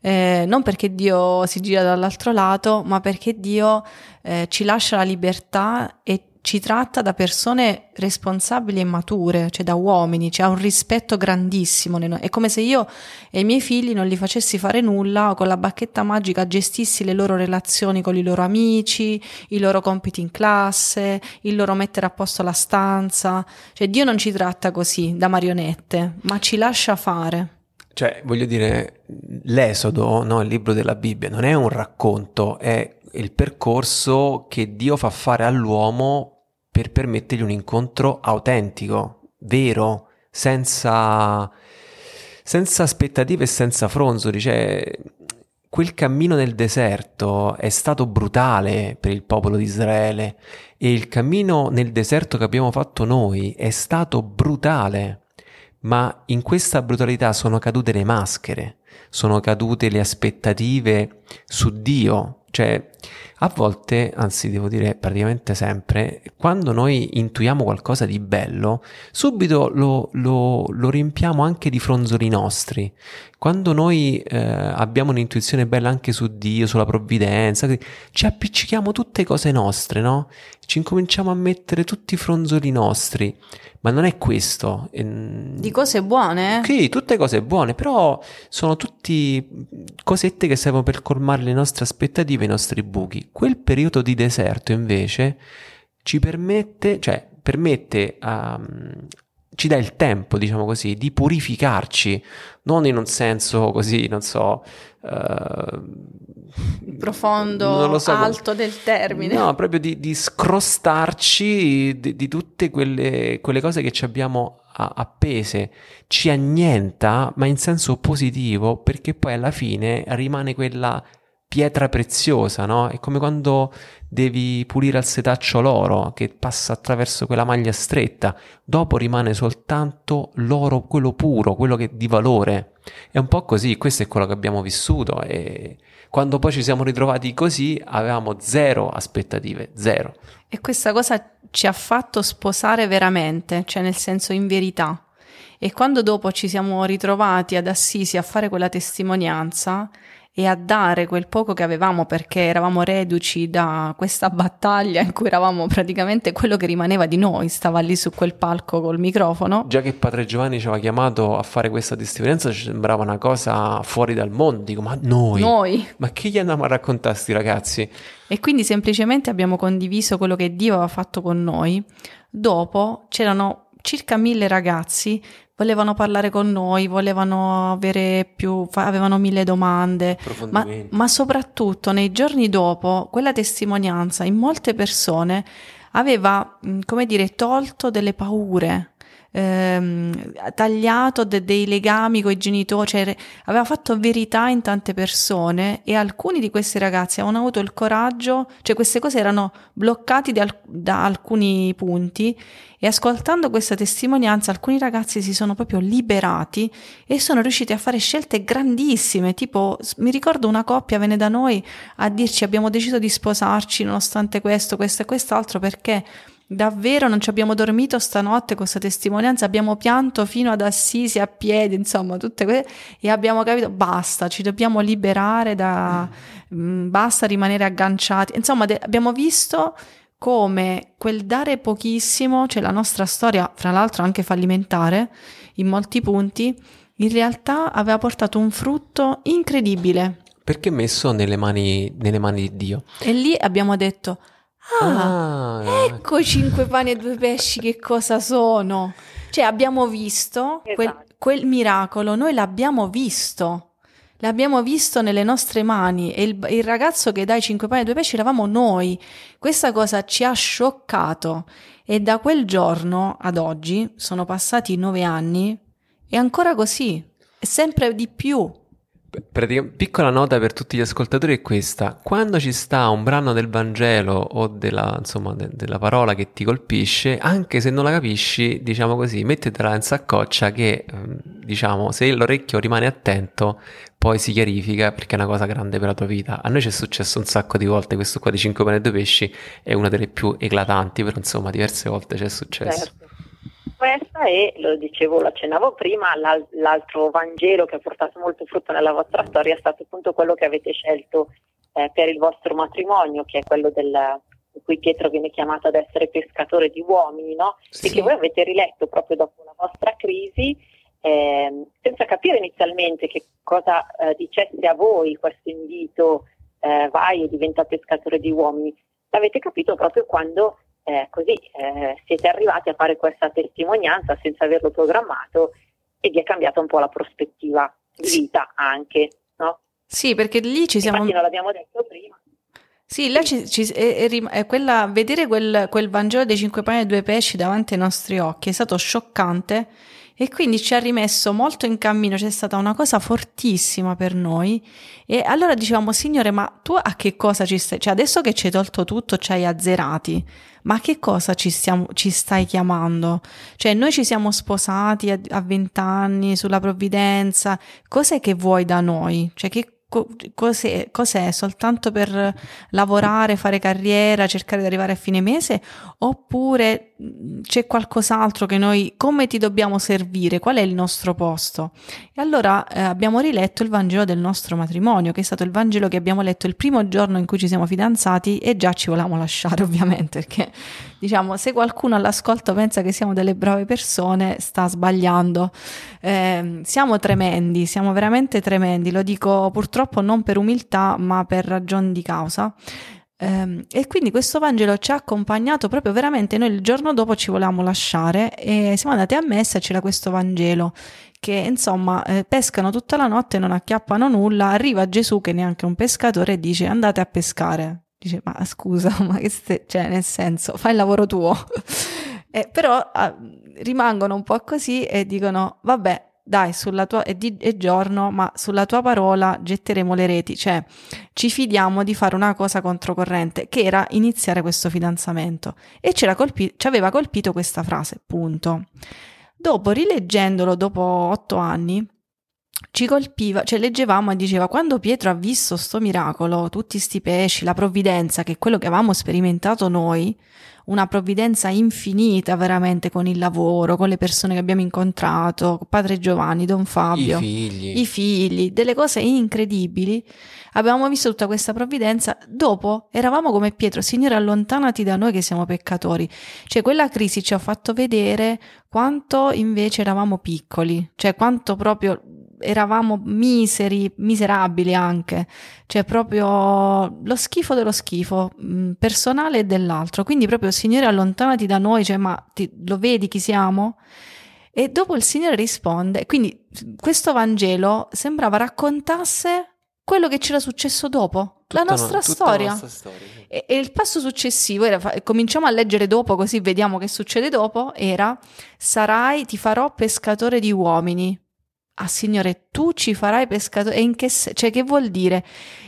Eh, non perché Dio si gira dall'altro lato, ma perché Dio eh, ci lascia la libertà e ci tratta da persone responsabili e mature, cioè da uomini, cioè un rispetto grandissimo. È come se io e i miei figli non li facessi fare nulla o con la bacchetta magica gestissi le loro relazioni con i loro amici, i loro compiti in classe, il loro mettere a posto la stanza. Cioè Dio non ci tratta così da marionette, ma ci lascia fare. Cioè, voglio dire, l'Esodo, no, il libro della Bibbia, non è un racconto, è il percorso che Dio fa fare all'uomo per permettergli un incontro autentico, vero, senza, senza aspettative e senza fronzoli. Cioè, quel cammino nel deserto è stato brutale per il popolo di Israele e il cammino nel deserto che abbiamo fatto noi è stato brutale, ma in questa brutalità sono cadute le maschere, sono cadute le aspettative su Dio, cioè a volte, anzi devo dire praticamente sempre, quando noi intuiamo qualcosa di bello, subito lo, lo, lo riempiamo anche di fronzoli nostri. Quando noi eh, abbiamo un'intuizione bella anche su Dio, sulla provvidenza, ci appiccichiamo tutte cose nostre, no? Ci incominciamo a mettere tutti i fronzoli nostri. Ma non è questo. Di cose buone? Sì, tutte cose buone, però sono tutte cosette che servono per colmare le nostre aspettative, i nostri buchi. Quel periodo di deserto invece ci permette, cioè permette a, ci dà il tempo, diciamo così, di purificarci, non in un senso così, non so, uh, profondo, so, alto del termine. No, proprio di, di scrostarci di, di tutte quelle, quelle, cose che ci abbiamo appese, ci annienta, ma in senso positivo, perché poi alla fine rimane quella pietra preziosa, no? È come quando devi pulire al setaccio l'oro che passa attraverso quella maglia stretta, dopo rimane soltanto l'oro, quello puro, quello che di valore. È un po' così, questo è quello che abbiamo vissuto e quando poi ci siamo ritrovati così avevamo zero aspettative, zero. E questa cosa ci ha fatto sposare veramente, cioè nel senso in verità. E quando dopo ci siamo ritrovati ad Assisi a fare quella testimonianza, e a dare quel poco che avevamo perché eravamo reduci da questa battaglia in cui eravamo praticamente quello che rimaneva di noi, stava lì su quel palco col microfono. Già che Padre Giovanni ci aveva chiamato a fare questa testimonianza ci sembrava una cosa fuori dal mondo, dico ma noi? Noi? Ma che gli andiamo a raccontare sti ragazzi? E quindi semplicemente abbiamo condiviso quello che Dio aveva fatto con noi. Dopo c'erano circa mille ragazzi volevano parlare con noi, volevano avere più, avevano mille domande, ma, ma soprattutto nei giorni dopo quella testimonianza in molte persone aveva, come dire, tolto delle paure, ehm, tagliato de- dei legami con i genitori, cioè aveva fatto verità in tante persone e alcuni di questi ragazzi avevano avuto il coraggio, cioè queste cose erano bloccate al- da alcuni punti e ascoltando questa testimonianza alcuni ragazzi si sono proprio liberati e sono riusciti a fare scelte grandissime, tipo mi ricordo una coppia venne da noi a dirci abbiamo deciso di sposarci nonostante questo, questo e quest'altro perché Davvero non ci abbiamo dormito stanotte con questa testimonianza, abbiamo pianto fino ad Assisi a piedi, insomma, tutte queste e abbiamo capito basta, ci dobbiamo liberare da mm. basta rimanere agganciati. Insomma, de- abbiamo visto come quel dare pochissimo, cioè la nostra storia, fra l'altro anche fallimentare in molti punti, in realtà aveva portato un frutto incredibile. Perché messo nelle mani, nelle mani di Dio. E lì abbiamo detto, Ah, ah, ecco cinque pani e due pesci che cosa sono. Cioè abbiamo visto esatto. quel, quel, miracolo, noi l'abbiamo visto. L'abbiamo visto nelle nostre mani e il, il ragazzo che dà i cinque pani e due pesci eravamo noi. Questa cosa ci ha scioccato e da quel giorno ad oggi sono passati nove anni e ancora così, sempre di più. Piccola nota per tutti gli ascoltatori è questa: quando ci sta un brano del Vangelo o della, insomma, de- della parola che ti colpisce, anche se non la capisci, diciamo così, mettetela in saccoccia che, ehm, diciamo, se l'orecchio rimane attento, poi si chiarifica perché è una cosa grande per la tua vita. A noi ci è successo un sacco di volte, questo qua di 5 pane e 2 pesci è una delle più eclatanti, però insomma diverse volte ci è successo. Certo questa e, lo dicevo, lo accennavo prima, l'al- l'altro Vangelo che ha portato molto frutto nella vostra storia è stato appunto quello che avete scelto eh, per il vostro matrimonio, che è quello del, in cui Pietro viene chiamato ad essere pescatore di uomini, no? Sì. E che voi avete riletto proprio dopo la vostra crisi, eh, senza capire inizialmente che cosa eh, dicesse a voi questo invito, eh, vai e diventa pescatore di uomini, l'avete capito proprio quando eh, così eh, siete arrivati a fare questa testimonianza senza averlo programmato e vi è cambiata un po' la prospettiva di vita anche, no? Sì, perché lì ci siamo... Infatti non l'abbiamo detto prima. Sì, là ci, ci, è, è, è quella, vedere quel, quel Vangelo dei cinque pani e due pesci davanti ai nostri occhi è stato scioccante e quindi ci ha rimesso molto in cammino, c'è stata una cosa fortissima per noi e allora dicevamo Signore ma tu a che cosa ci stai, cioè adesso che ci hai tolto tutto ci hai azzerati, ma a che cosa ci, stiamo, ci stai chiamando? Cioè noi ci siamo sposati a vent'anni sulla provvidenza, cos'è che vuoi da noi? Cioè che cos'è, cos'è? Soltanto per lavorare, fare carriera, cercare di arrivare a fine mese? Oppure c'è qualcos'altro che noi, come ti dobbiamo servire? Qual è il nostro posto? E allora eh, abbiamo riletto il Vangelo del nostro matrimonio, che è stato il Vangelo che abbiamo letto il primo giorno in cui ci siamo fidanzati e già ci volevamo lasciare (laughs) ovviamente, perché diciamo se qualcuno all'ascolto pensa che siamo delle brave persone, sta sbagliando. Eh, siamo tremendi, siamo veramente tremendi, lo dico purtroppo non per umiltà ma per ragioni di causa. Ehm, e quindi questo Vangelo ci ha accompagnato proprio veramente. Noi il giorno dopo ci volevamo lasciare e siamo andati a messa e c'era questo Vangelo che insomma eh, pescano tutta la notte, non acchiappano nulla. Arriva Gesù che neanche un pescatore e dice andate a pescare. Dice ma scusa, (laughs) ma che stai, cioè nel senso fai il lavoro tuo. (laughs) eh, però eh, rimangono un po' così e dicono vabbè dai, sulla tua, è, di, è, giorno, ma sulla tua parola getteremo le reti, cioè ci fidiamo di fare una cosa controcorrente, che era iniziare questo fidanzamento. E colpi, ci aveva colpito questa frase, punto. Dopo, rileggendolo dopo otto anni, ci colpiva, cioè leggevamo e diceva quando Pietro ha visto sto miracolo, tutti sti pesci, la provvidenza, che è quello che avevamo sperimentato noi, una provvidenza infinita veramente con il lavoro, con le persone che abbiamo incontrato, Padre Giovanni, Don Fabio, i figli, i figli delle cose incredibili. Abbiamo visto tutta questa provvidenza. Dopo eravamo come Pietro, Signore, allontanati da noi che siamo peccatori. Cioè, quella crisi ci ha fatto vedere quanto invece eravamo piccoli, cioè quanto proprio eravamo miseri, miserabili anche, cioè proprio lo schifo dello schifo, mm, personale e dell'altro. Quindi proprio Signore allontanati da noi, cioè ma ti, lo vedi chi siamo? E dopo il Signore risponde, quindi questo Vangelo sembrava raccontasse quello che c'era successo dopo, tutta la nostra no, storia. La nostra storia e, e, il passo successivo era, cominciamo a leggere dopo così vediamo che succede dopo, era sarai, ti farò pescatore di uomini. Ah Signore, tu ci farai pescatore. E in che, cioè, che vuol dire?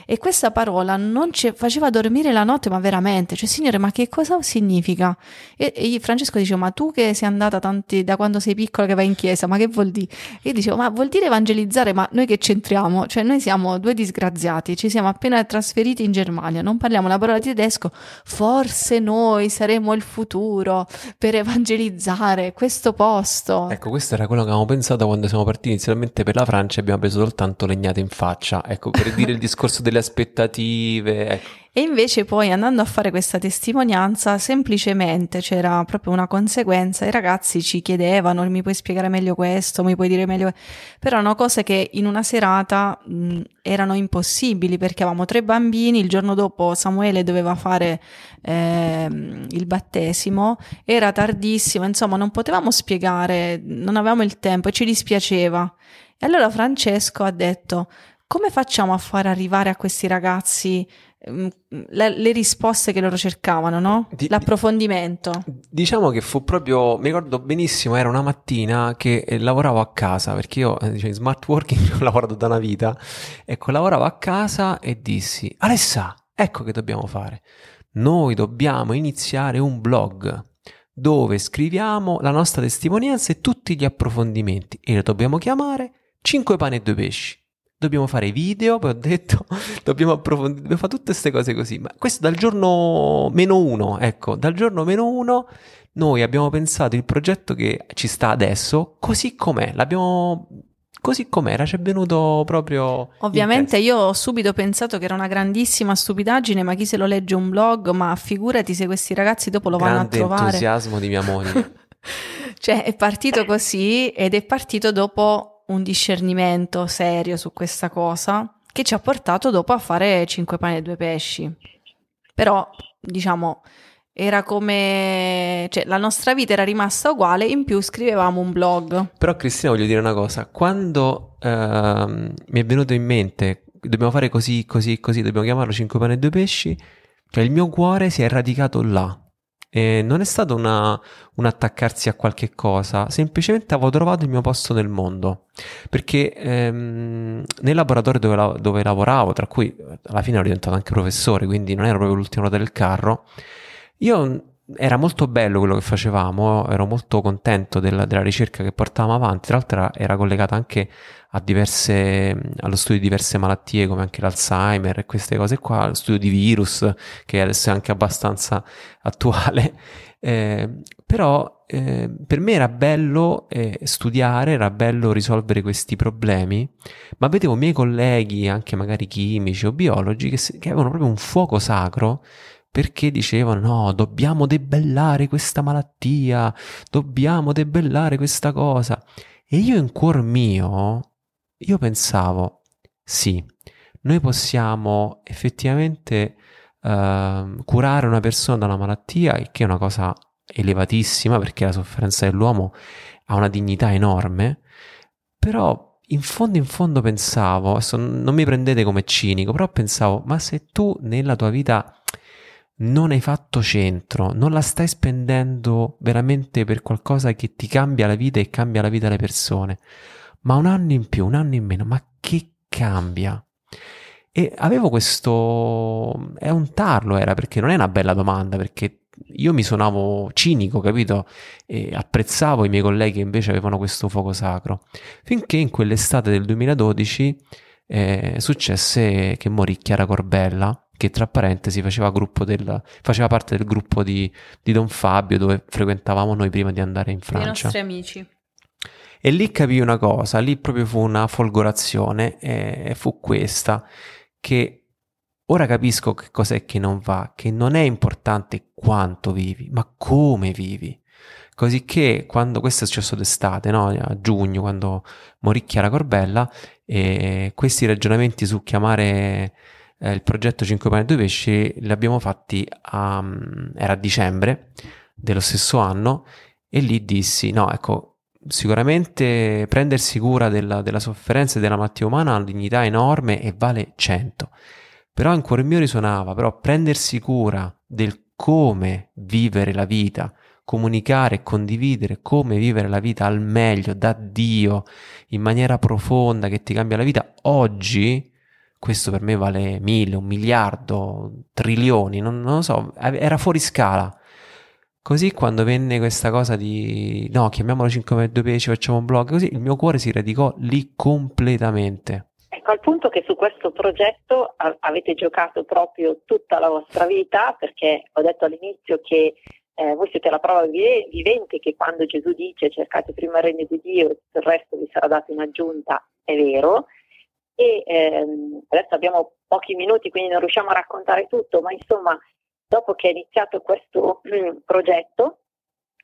E questa parola non ci faceva dormire la notte, ma veramente. Cioè, Signore, ma che cosa significa? E, e Francesco diceva, ma tu che sei andata tanti, da quando sei piccolo che vai in chiesa, ma che vuol dire? E io dicevo, ma vuol dire evangelizzare, ma noi che c'entriamo? Cioè, noi siamo due disgraziati, ci siamo appena trasferiti in Germania, non parliamo la parola tedesco, forse noi saremo il futuro per evangelizzare questo posto. Ecco, questo era quello che avevamo pensato quando siamo partiti inizialmente per la Francia abbiamo preso soltanto legnate in faccia. Ecco, per dire il discorso delle aspettative. Ecco. E invece poi andando a fare questa testimonianza, semplicemente c'era proprio una conseguenza, i ragazzi ci chiedevano, mi puoi spiegare meglio questo, mi puoi dire meglio... Però erano cose che in una serata mh, erano impossibili perché avevamo tre bambini, il giorno dopo Samuele doveva fare eh, il battesimo, era tardissimo, insomma non potevamo spiegare, non avevamo il tempo e ci dispiaceva. E allora Francesco ha detto, come facciamo a far arrivare a questi ragazzi le, le risposte che loro cercavano, no? Di, L'approfondimento. Diciamo che fu proprio, mi ricordo benissimo, era una mattina che eh, lavoravo a casa, perché io diciamo, in smart working (laughs) ho lavorato da una vita, ecco, lavoravo a casa e dissi, Alessa, ecco che dobbiamo fare. Noi dobbiamo iniziare un blog dove scriviamo la nostra testimonianza e tutti gli approfondimenti e lo dobbiamo chiamare 5 pani e 2 pesci dobbiamo fare video, poi ho detto, (laughs) dobbiamo approfondire, dobbiamo fare tutte queste cose così. Ma questo dal giorno meno uno, ecco, dal giorno meno uno noi abbiamo pensato il progetto che ci sta adesso così com'è, l'abbiamo così com'era, ci è venuto proprio. Ovviamente io ho subito pensato che era una grandissima stupidaggine, ma chi se lo legge un blog, ma figurati se questi ragazzi dopo lo Grande vanno a trovare. entusiasmo di mia moglie. (laughs) cioè è partito (laughs) così ed è partito dopo un discernimento serio su questa cosa che ci ha portato dopo a fare 5 pani e 2 pesci. Però, diciamo, era come... cioè la nostra vita era rimasta uguale, in più scrivevamo un blog. Però Cristina voglio dire una cosa, quando uh, mi è venuto in mente dobbiamo fare così, così, così, dobbiamo chiamarlo 5 pani e 2 pesci, cioè il mio cuore si è radicato là, e non è stato una, un attaccarsi a qualche cosa, semplicemente avevo trovato il mio posto nel mondo. Perché ehm, nel laboratorio dove, la, dove, lavoravo, tra cui alla fine ero diventato anche professore, quindi non ero proprio l'ultima ruota del carro, io era molto bello quello che facevamo, ero molto contento della, della ricerca che portavamo avanti, tra l'altro era, collegata anche diverse, allo studio di diverse malattie come anche l'Alzheimer e queste cose qua, allo studio di virus che adesso è anche abbastanza (laughs) attuale, eh, però eh, per me era bello eh, studiare, era bello risolvere questi problemi, ma vedevo miei colleghi, anche magari chimici o biologi, che, che avevano proprio un fuoco sacro perché dicevano no, dobbiamo debellare questa malattia, dobbiamo debellare questa cosa. E io in cuor mio io pensavo, sì, noi possiamo effettivamente uh, curare una persona da una malattia, che è una cosa elevatissima perché la sofferenza dell'uomo ha una dignità enorme, però in fondo in fondo pensavo, adesso non mi prendete come cinico, però pensavo, ma se tu nella tua vita non hai fatto centro, non la stai spendendo veramente per qualcosa che ti cambia la vita e cambia la vita delle persone, ma un anno in più, un anno in meno, ma che cambia? E avevo questo... è un tarlo era, perché non è una bella domanda, perché io mi suonavo cinico, capito? E apprezzavo i miei colleghi che invece avevano questo fuoco sacro. Finché in quell'estate del 2012 eh, successe che morì Chiara Corbella, che tra parentesi faceva, del, faceva parte del gruppo di, di, Don Fabio dove frequentavamo noi prima di andare in Francia. I nostri amici. E lì capì una cosa, lì proprio fu una folgorazione e fu questa che ora capisco che cos'è che non va, che non è importante quanto vivi, ma come vivi. Così che quando questo è successo d'estate, no? a giugno, quando morì Chiara Corbella, e questi ragionamenti su chiamare eh, il progetto 5 pane e 2 pesci li abbiamo fatti a, era a dicembre dello stesso anno e lì dissi no ecco sicuramente prendersi cura della, della sofferenza e della malattia umana ha una dignità enorme e vale 100 però in cuore mio risuonava però prendersi cura del come vivere la vita comunicare e condividere come vivere la vita al meglio da Dio in maniera profonda che ti cambia la vita oggi questo per me vale mille, un miliardo, trilioni, non, non lo so, era fuori scala. Così quando venne questa cosa di no, chiamiamolo 5x2 ci facciamo un blog, così il mio cuore si radicò lì completamente. Ecco, al punto che su questo progetto avete giocato proprio tutta la vostra vita, perché ho detto all'inizio che eh, voi siete la prova vivente che quando Gesù dice cercate prima il regno di Dio e tutto il resto vi sarà dato in aggiunta, è vero, e ehm, adesso abbiamo pochi minuti quindi non riusciamo a raccontare tutto, ma insomma dopo che è iniziato questo mm, progetto,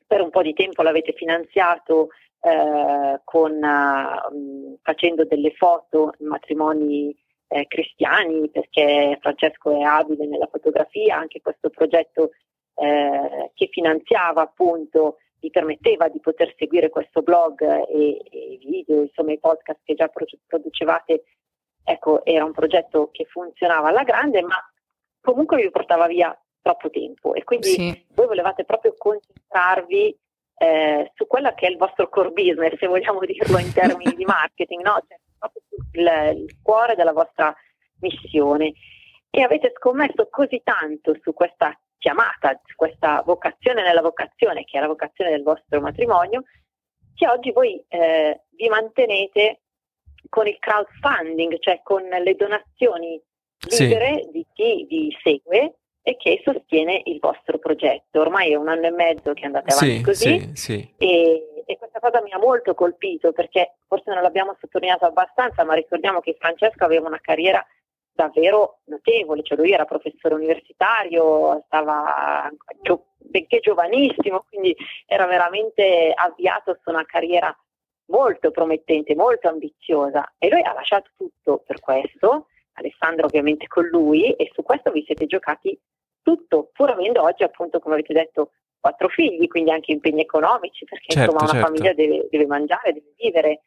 per un po' di tempo l'avete finanziato eh, con, uh, facendo delle foto, matrimoni eh, cristiani, perché Francesco è abile nella fotografia, anche questo progetto eh, che finanziava appunto vi permetteva di poter seguire questo blog e, i video, insomma i podcast che già producevate ecco, era un progetto che funzionava alla grande, ma comunque vi portava via troppo tempo e quindi sì. voi volevate proprio concentrarvi eh, su quello che è il vostro core business, se vogliamo (laughs) dirlo in termini di marketing, no? cioè, proprio il, il cuore della vostra missione. E avete scommesso così tanto su questa chiamata, su questa vocazione nella vocazione, che è la vocazione del vostro matrimonio, che oggi voi eh, vi con il crowdfunding, cioè con le donazioni libere sì. di chi vi segue e che sostiene il vostro progetto. Ormai è un anno e mezzo che andate avanti sì, così sì, e, e, questa cosa mi ha molto colpito perché forse non l'abbiamo sottolineato abbastanza, ma ricordiamo che Francesco aveva una carriera davvero notevole, cioè lui era professore universitario, stava benché giovanissimo, quindi era veramente avviato su una carriera molto promettente, molto ambiziosa e lui ha lasciato tutto per questo, Alessandro ovviamente con lui e su questo vi siete giocati tutto, pur avendo oggi appunto come avete detto quattro figli, quindi anche impegni economici perché certo, insomma una certo. famiglia deve, deve mangiare, deve vivere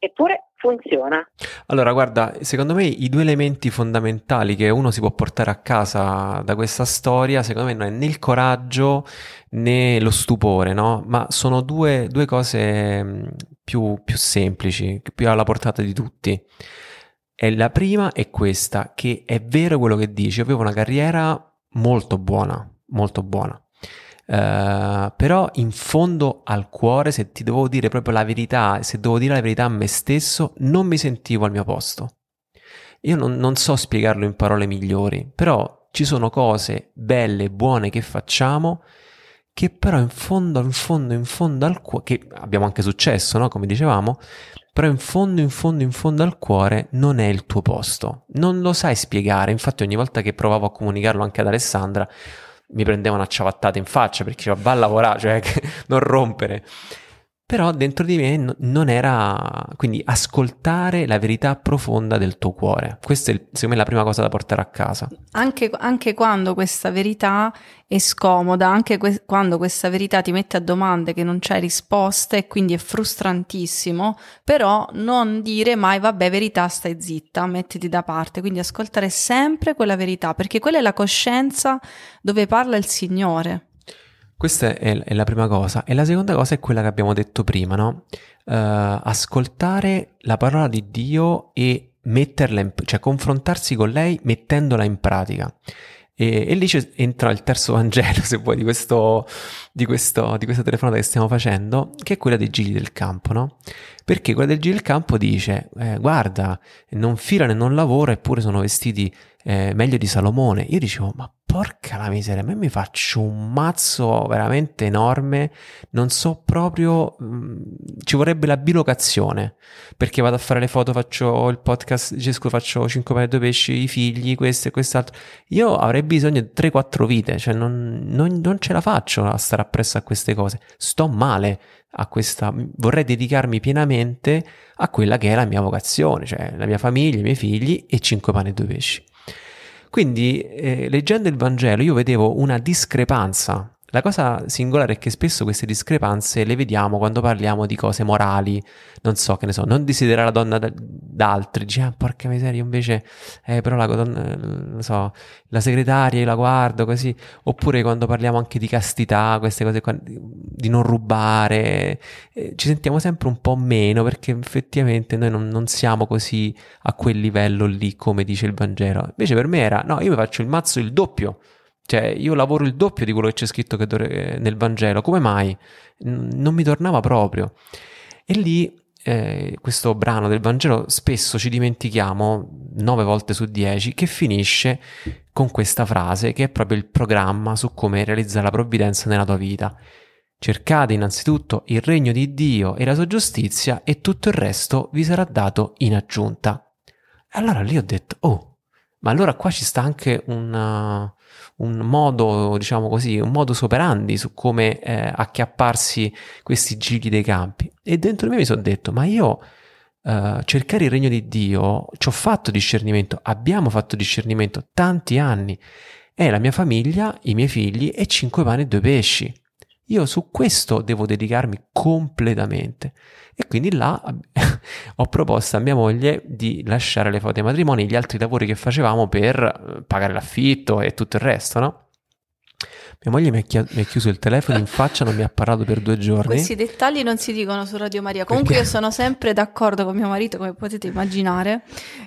eppure funziona. Allora, guarda, secondo me i due elementi fondamentali che uno si può portare a casa da questa storia, secondo me non è né il coraggio né lo stupore, no? Ma sono due, due cose mm, più, più semplici, più alla portata di tutti. E la prima è questa, che è vero quello che dici, avevo una carriera molto buona, molto buona. Uh, però in fondo al cuore, se ti devo dire proprio la verità, se devo dire la verità a me stesso, non mi sentivo al mio posto. Io non, non so spiegarlo in parole migliori, però ci sono cose belle, buone che facciamo, che però in fondo, in fondo, in fondo al cuore, che abbiamo anche successo, no? Come dicevamo, però in fondo, in fondo, in fondo al cuore non è il tuo posto. Non lo sai spiegare. Infatti, ogni volta che provavo a comunicarlo anche ad Alessandra, mi prendeva una ciabattata in faccia perché diceva va a lavorare, cioè (laughs) non rompere. Però dentro di me non era, quindi ascoltare la verità profonda del tuo cuore. Questa è, secondo me, la prima cosa da portare a casa. Anche, anche quando questa verità è scomoda, anche que- quando questa verità ti mette a domande che non c'è risposta e quindi è frustrantissimo, però non dire mai vabbè verità stai zitta, mettiti da parte, quindi ascoltare sempre quella verità, perché quella è la coscienza dove parla il Signore. Questa è, è, la prima cosa. E la seconda cosa è quella che abbiamo detto prima, no? Uh, ascoltare la parola di Dio e metterla in, cioè confrontarsi con lei mettendola in pratica. E, e lì entra il terzo (laughs) Vangelo, se vuoi, di, questo, di, questo, di questa telefonata che stiamo facendo, che è quella dei giri del campo, no? Perché quella del giri del campo dice, eh, guarda, non filano e non lavoro, eppure sono vestiti eh, meglio di Salomone. Io dicevo, ma porca la miseria, a me mi faccio un mazzo veramente enorme, non so proprio, mh, mm, ci vorrebbe la bilocazione, perché vado a fare le foto, faccio il podcast, Gesco, faccio 5 paio di pesci, i figli, questo e quest'altro. Io avrei bisogno di 3-4 vite, cioè non, non, non ce la faccio a stare appresso a queste cose, sto male a questa, vorrei dedicarmi pienamente a quella che è la mia vocazione, cioè la mia famiglia, i miei figli e 5 pane e 2 pesci. Quindi, eh, leggendo il Vangelo, io vedevo una discrepanza la cosa singolare è che spesso queste discrepanze le vediamo quando parliamo di cose morali, non so, che ne so, non desiderare la donna da, da altri, dice, ah, porca miseria, invece, eh, però la, donna, non so, la segretaria, io la guardo così, oppure quando parliamo anche di castità, queste cose qua, di non rubare, eh, ci sentiamo sempre un po' meno perché effettivamente noi non, non siamo così a quel livello lì come dice il Vangelo. Invece per me era, no, io mi faccio il mazzo il doppio cioè, io lavoro il doppio di quello che c'è scritto che dovre- nel Vangelo, come mai? non mi tornava proprio. E lì, eh, questo brano del Vangelo, spesso ci dimentichiamo, nove volte su dieci, che finisce con questa frase che è proprio il programma su come realizzare la provvidenza nella tua vita. Cercate innanzitutto il regno di Dio e la sua giustizia e tutto il resto vi sarà dato in aggiunta. Allora lì ho detto, oh, ma allora qua ci sta anche una, un modo, diciamo così, un modus operandi su come eh, acchiapparsi questi giri dei campi. E dentro di me mi sono detto, ma io eh, cercare il regno di Dio, ci ho fatto discernimento, abbiamo fatto discernimento tanti anni. È la mia famiglia, i miei figli e cinque pani e due pesci. Io su questo devo dedicarmi completamente. E quindi là (laughs) ho proposto a mia moglie di lasciare le foto ai matrimoni e gli altri lavori che facevamo per eh, pagare l'affitto e tutto il resto, no? Mia moglie mi ha, chi- mi ha, chiuso il telefono in faccia, non mi ha parlato per due giorni. Questi dettagli non si dicono su Radio Maria. Comunque Perché? io sono sempre d'accordo con mio marito, come potete immaginare.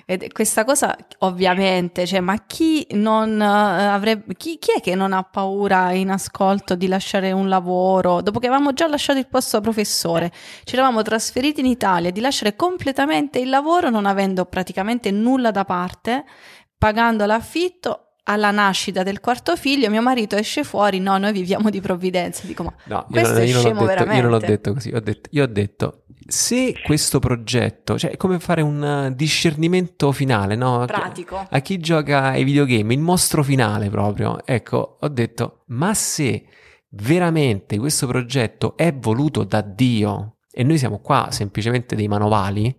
Ed questa cosa, ovviamente, cioè, ma chi non uh, avrebbe, chi, chi, è che non ha paura in ascolto di lasciare un lavoro? Dopo che avevamo già lasciato il posto da professore, ci eravamo trasferiti in Italia, di lasciare completamente il lavoro non avendo praticamente nulla da parte, pagando l'affitto alla nascita del quarto figlio, mio marito esce fuori, no, noi viviamo di provvidenza. Dico, ma no, questo non, io, non detto, io non l'ho detto così, ho detto, io ho detto, se questo progetto, cioè è come fare un discernimento finale, no? Pratico. A chi gioca ai videogame, il mostro finale proprio, ecco, ho detto, ma se veramente questo progetto è voluto da Dio e noi siamo qua semplicemente dei manovali,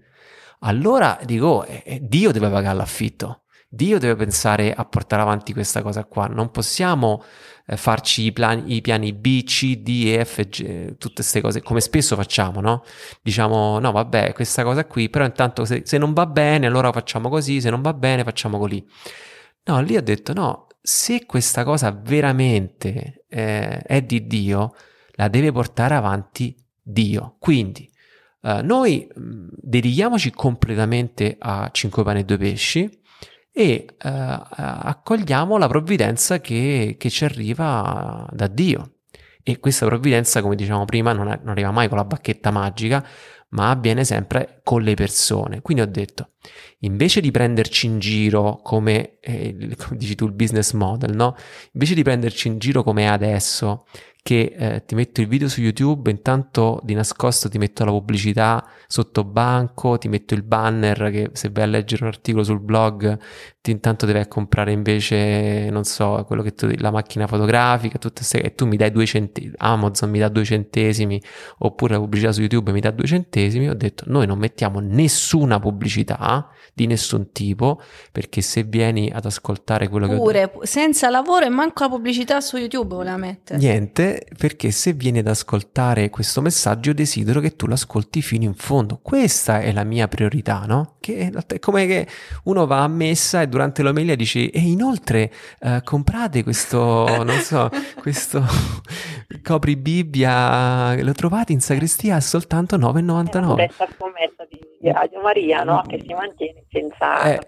allora dico, eh, eh Dio deve pagare l'affitto Dio deve pensare a portare avanti questa cosa qua. Non possiamo eh, farci i, plan- i, piani B, C, D, E, F, G, tutte queste cose, come spesso facciamo, no? Diciamo, no, vabbè, questa cosa qui, però intanto se, se non va bene, allora facciamo così, se non va bene, facciamo così. No, lì ho detto, no, se questa cosa veramente eh, è di Dio, la deve portare avanti Dio. Quindi, eh, noi mh, dedichiamoci completamente a 5 pane e 2 pesci, e uh, accogliamo la provvidenza che, che, ci arriva da Dio. E questa provvidenza, come dicevamo prima, non, è, non, arriva mai con la bacchetta magica, ma avviene sempre con le persone. Quindi ho detto, invece di prenderci in giro come, eh, (laughs) come dici tu, il business model, no? Invece di prenderci in giro come è adesso, che eh, ti metto il video su YouTube, intanto di nascosto ti metto la pubblicità sotto banco, ti metto il banner che se vai a leggere un articolo sul blog ti intanto devi comprare invece, non so, quello che tu, la macchina fotografica, tutte se, e tu mi dai due centesimi, Amazon mi dà due centesimi, oppure la pubblicità su YouTube mi dà due centesimi, ho detto noi non mettiamo nessuna pubblicità di nessun tipo, perché se vieni ad ascoltare quello Pure, che... Pure, senza lavoro e manco la pubblicità su YouTube voleva mettere. Niente, perché se vieni ad ascoltare questo messaggio desidero che tu l'ascolti fino in fondo. Questa è la mia priorità, no? Che è come che uno va a messa e durante l'omelia dici e inoltre uh, comprate questo, non so, (laughs) questo copri Bibbia, lo trovate in sagrestia a soltanto 9,99. Questa scommessa di Radio Maria, no? Che si mantiene senza... Eh,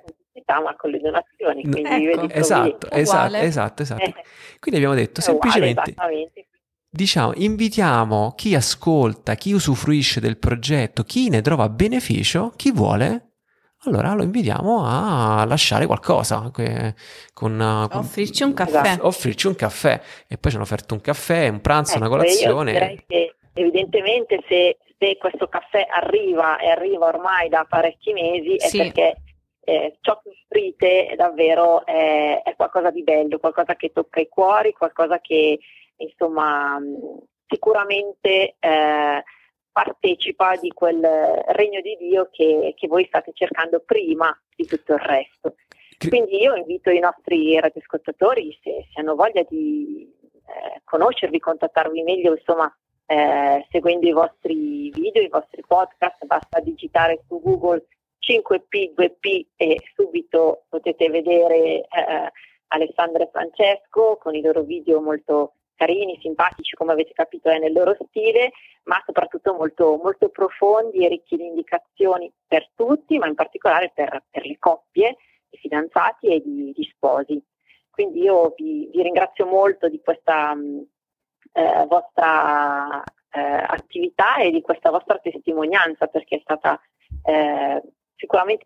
ma con le donazioni. Quindi ecco, esatto, esatto, esatto, esatto. Eh, quindi abbiamo detto semplicemente uguale, diciamo, invitiamo chi ascolta, chi usufruisce del progetto, chi ne trova beneficio, chi vuole allora lo invitiamo a lasciare qualcosa con, con, offrirci un caffè. Offrirci un caffè. E poi ci hanno offerto un caffè un pranzo ecco, una colazione. io direi che evidentemente se, se, questo caffè arriva e arriva ormai da parecchi mesi è sì. perché eh, ciò che offrite davvero è, è, qualcosa di bello qualcosa che tocca i cuori qualcosa che insomma sicuramente eh, partecipa di quel regno di Dio che, che, voi state cercando prima di tutto il resto. Quindi io invito i nostri radioascoltatori, se, se hanno voglia di eh, conoscervi, contattarvi meglio, insomma, eh, seguendo i vostri video, i vostri podcast, basta digitare su Google 5P, 2P e subito potete vedere eh, Alessandra e Francesco con i loro video molto carini, simpatici, come avete capito è nel loro stile, ma soprattutto molto, molto profondi e ricchi di indicazioni per tutti, ma in particolare per, per le coppie, i fidanzati e di, di sposi. Quindi io vi, vi, ringrazio molto di questa eh, vostra eh, attività e di questa vostra testimonianza perché è stata eh, sicuramente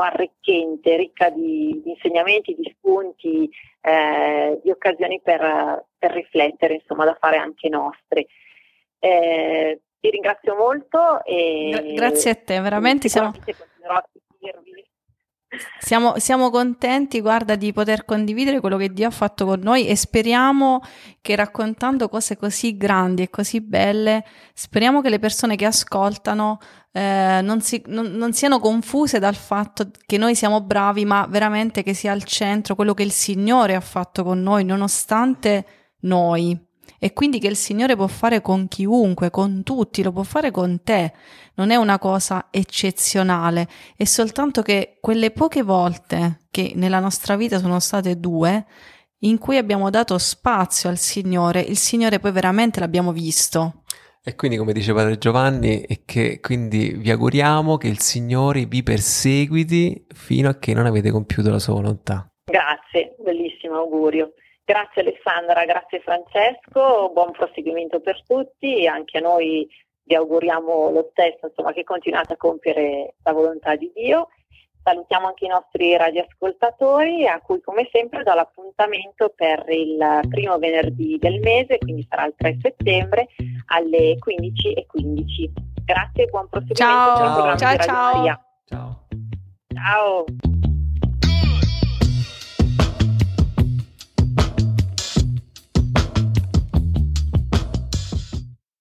arricchente, ricca di, di, insegnamenti, di spunti, eh, di occasioni per, per, riflettere, insomma, da fare anche nostre. Eh, ti ringrazio molto e grazie a te, veramente siamo... continuerò a sentirvi siamo, siamo, contenti, guarda, di poter condividere quello che Dio ha fatto con noi e speriamo che raccontando cose così grandi e così belle, speriamo che le persone che ascoltano eh, non, si, non, non siano confuse dal fatto che noi siamo bravi, ma veramente che sia al centro quello che il Signore ha fatto con noi, nonostante noi e quindi che il Signore può fare con chiunque, con tutti, lo può fare con te. Non è una cosa eccezionale, è soltanto che quelle poche volte che nella nostra vita sono state due, in cui abbiamo dato spazio al Signore, il Signore poi veramente l'abbiamo visto. E quindi, come dice Padre Giovanni, è che quindi vi auguriamo che il Signore vi perseguiti fino a che non avete compiuto la sua volontà. Grazie, bellissimo augurio. Grazie Alessandra, grazie Francesco, buon proseguimento per tutti, anche a noi vi auguriamo lo stesso, insomma, che continuate a compiere la volontà di Dio. Salutiamo anche i nostri radioascoltatori a cui come sempre do l'appuntamento per il primo venerdì del mese, quindi sarà il 3 settembre alle 15.15. 15. Grazie e buon proseguimento. Ciao, ciao, ciao. Ciao. Ciao.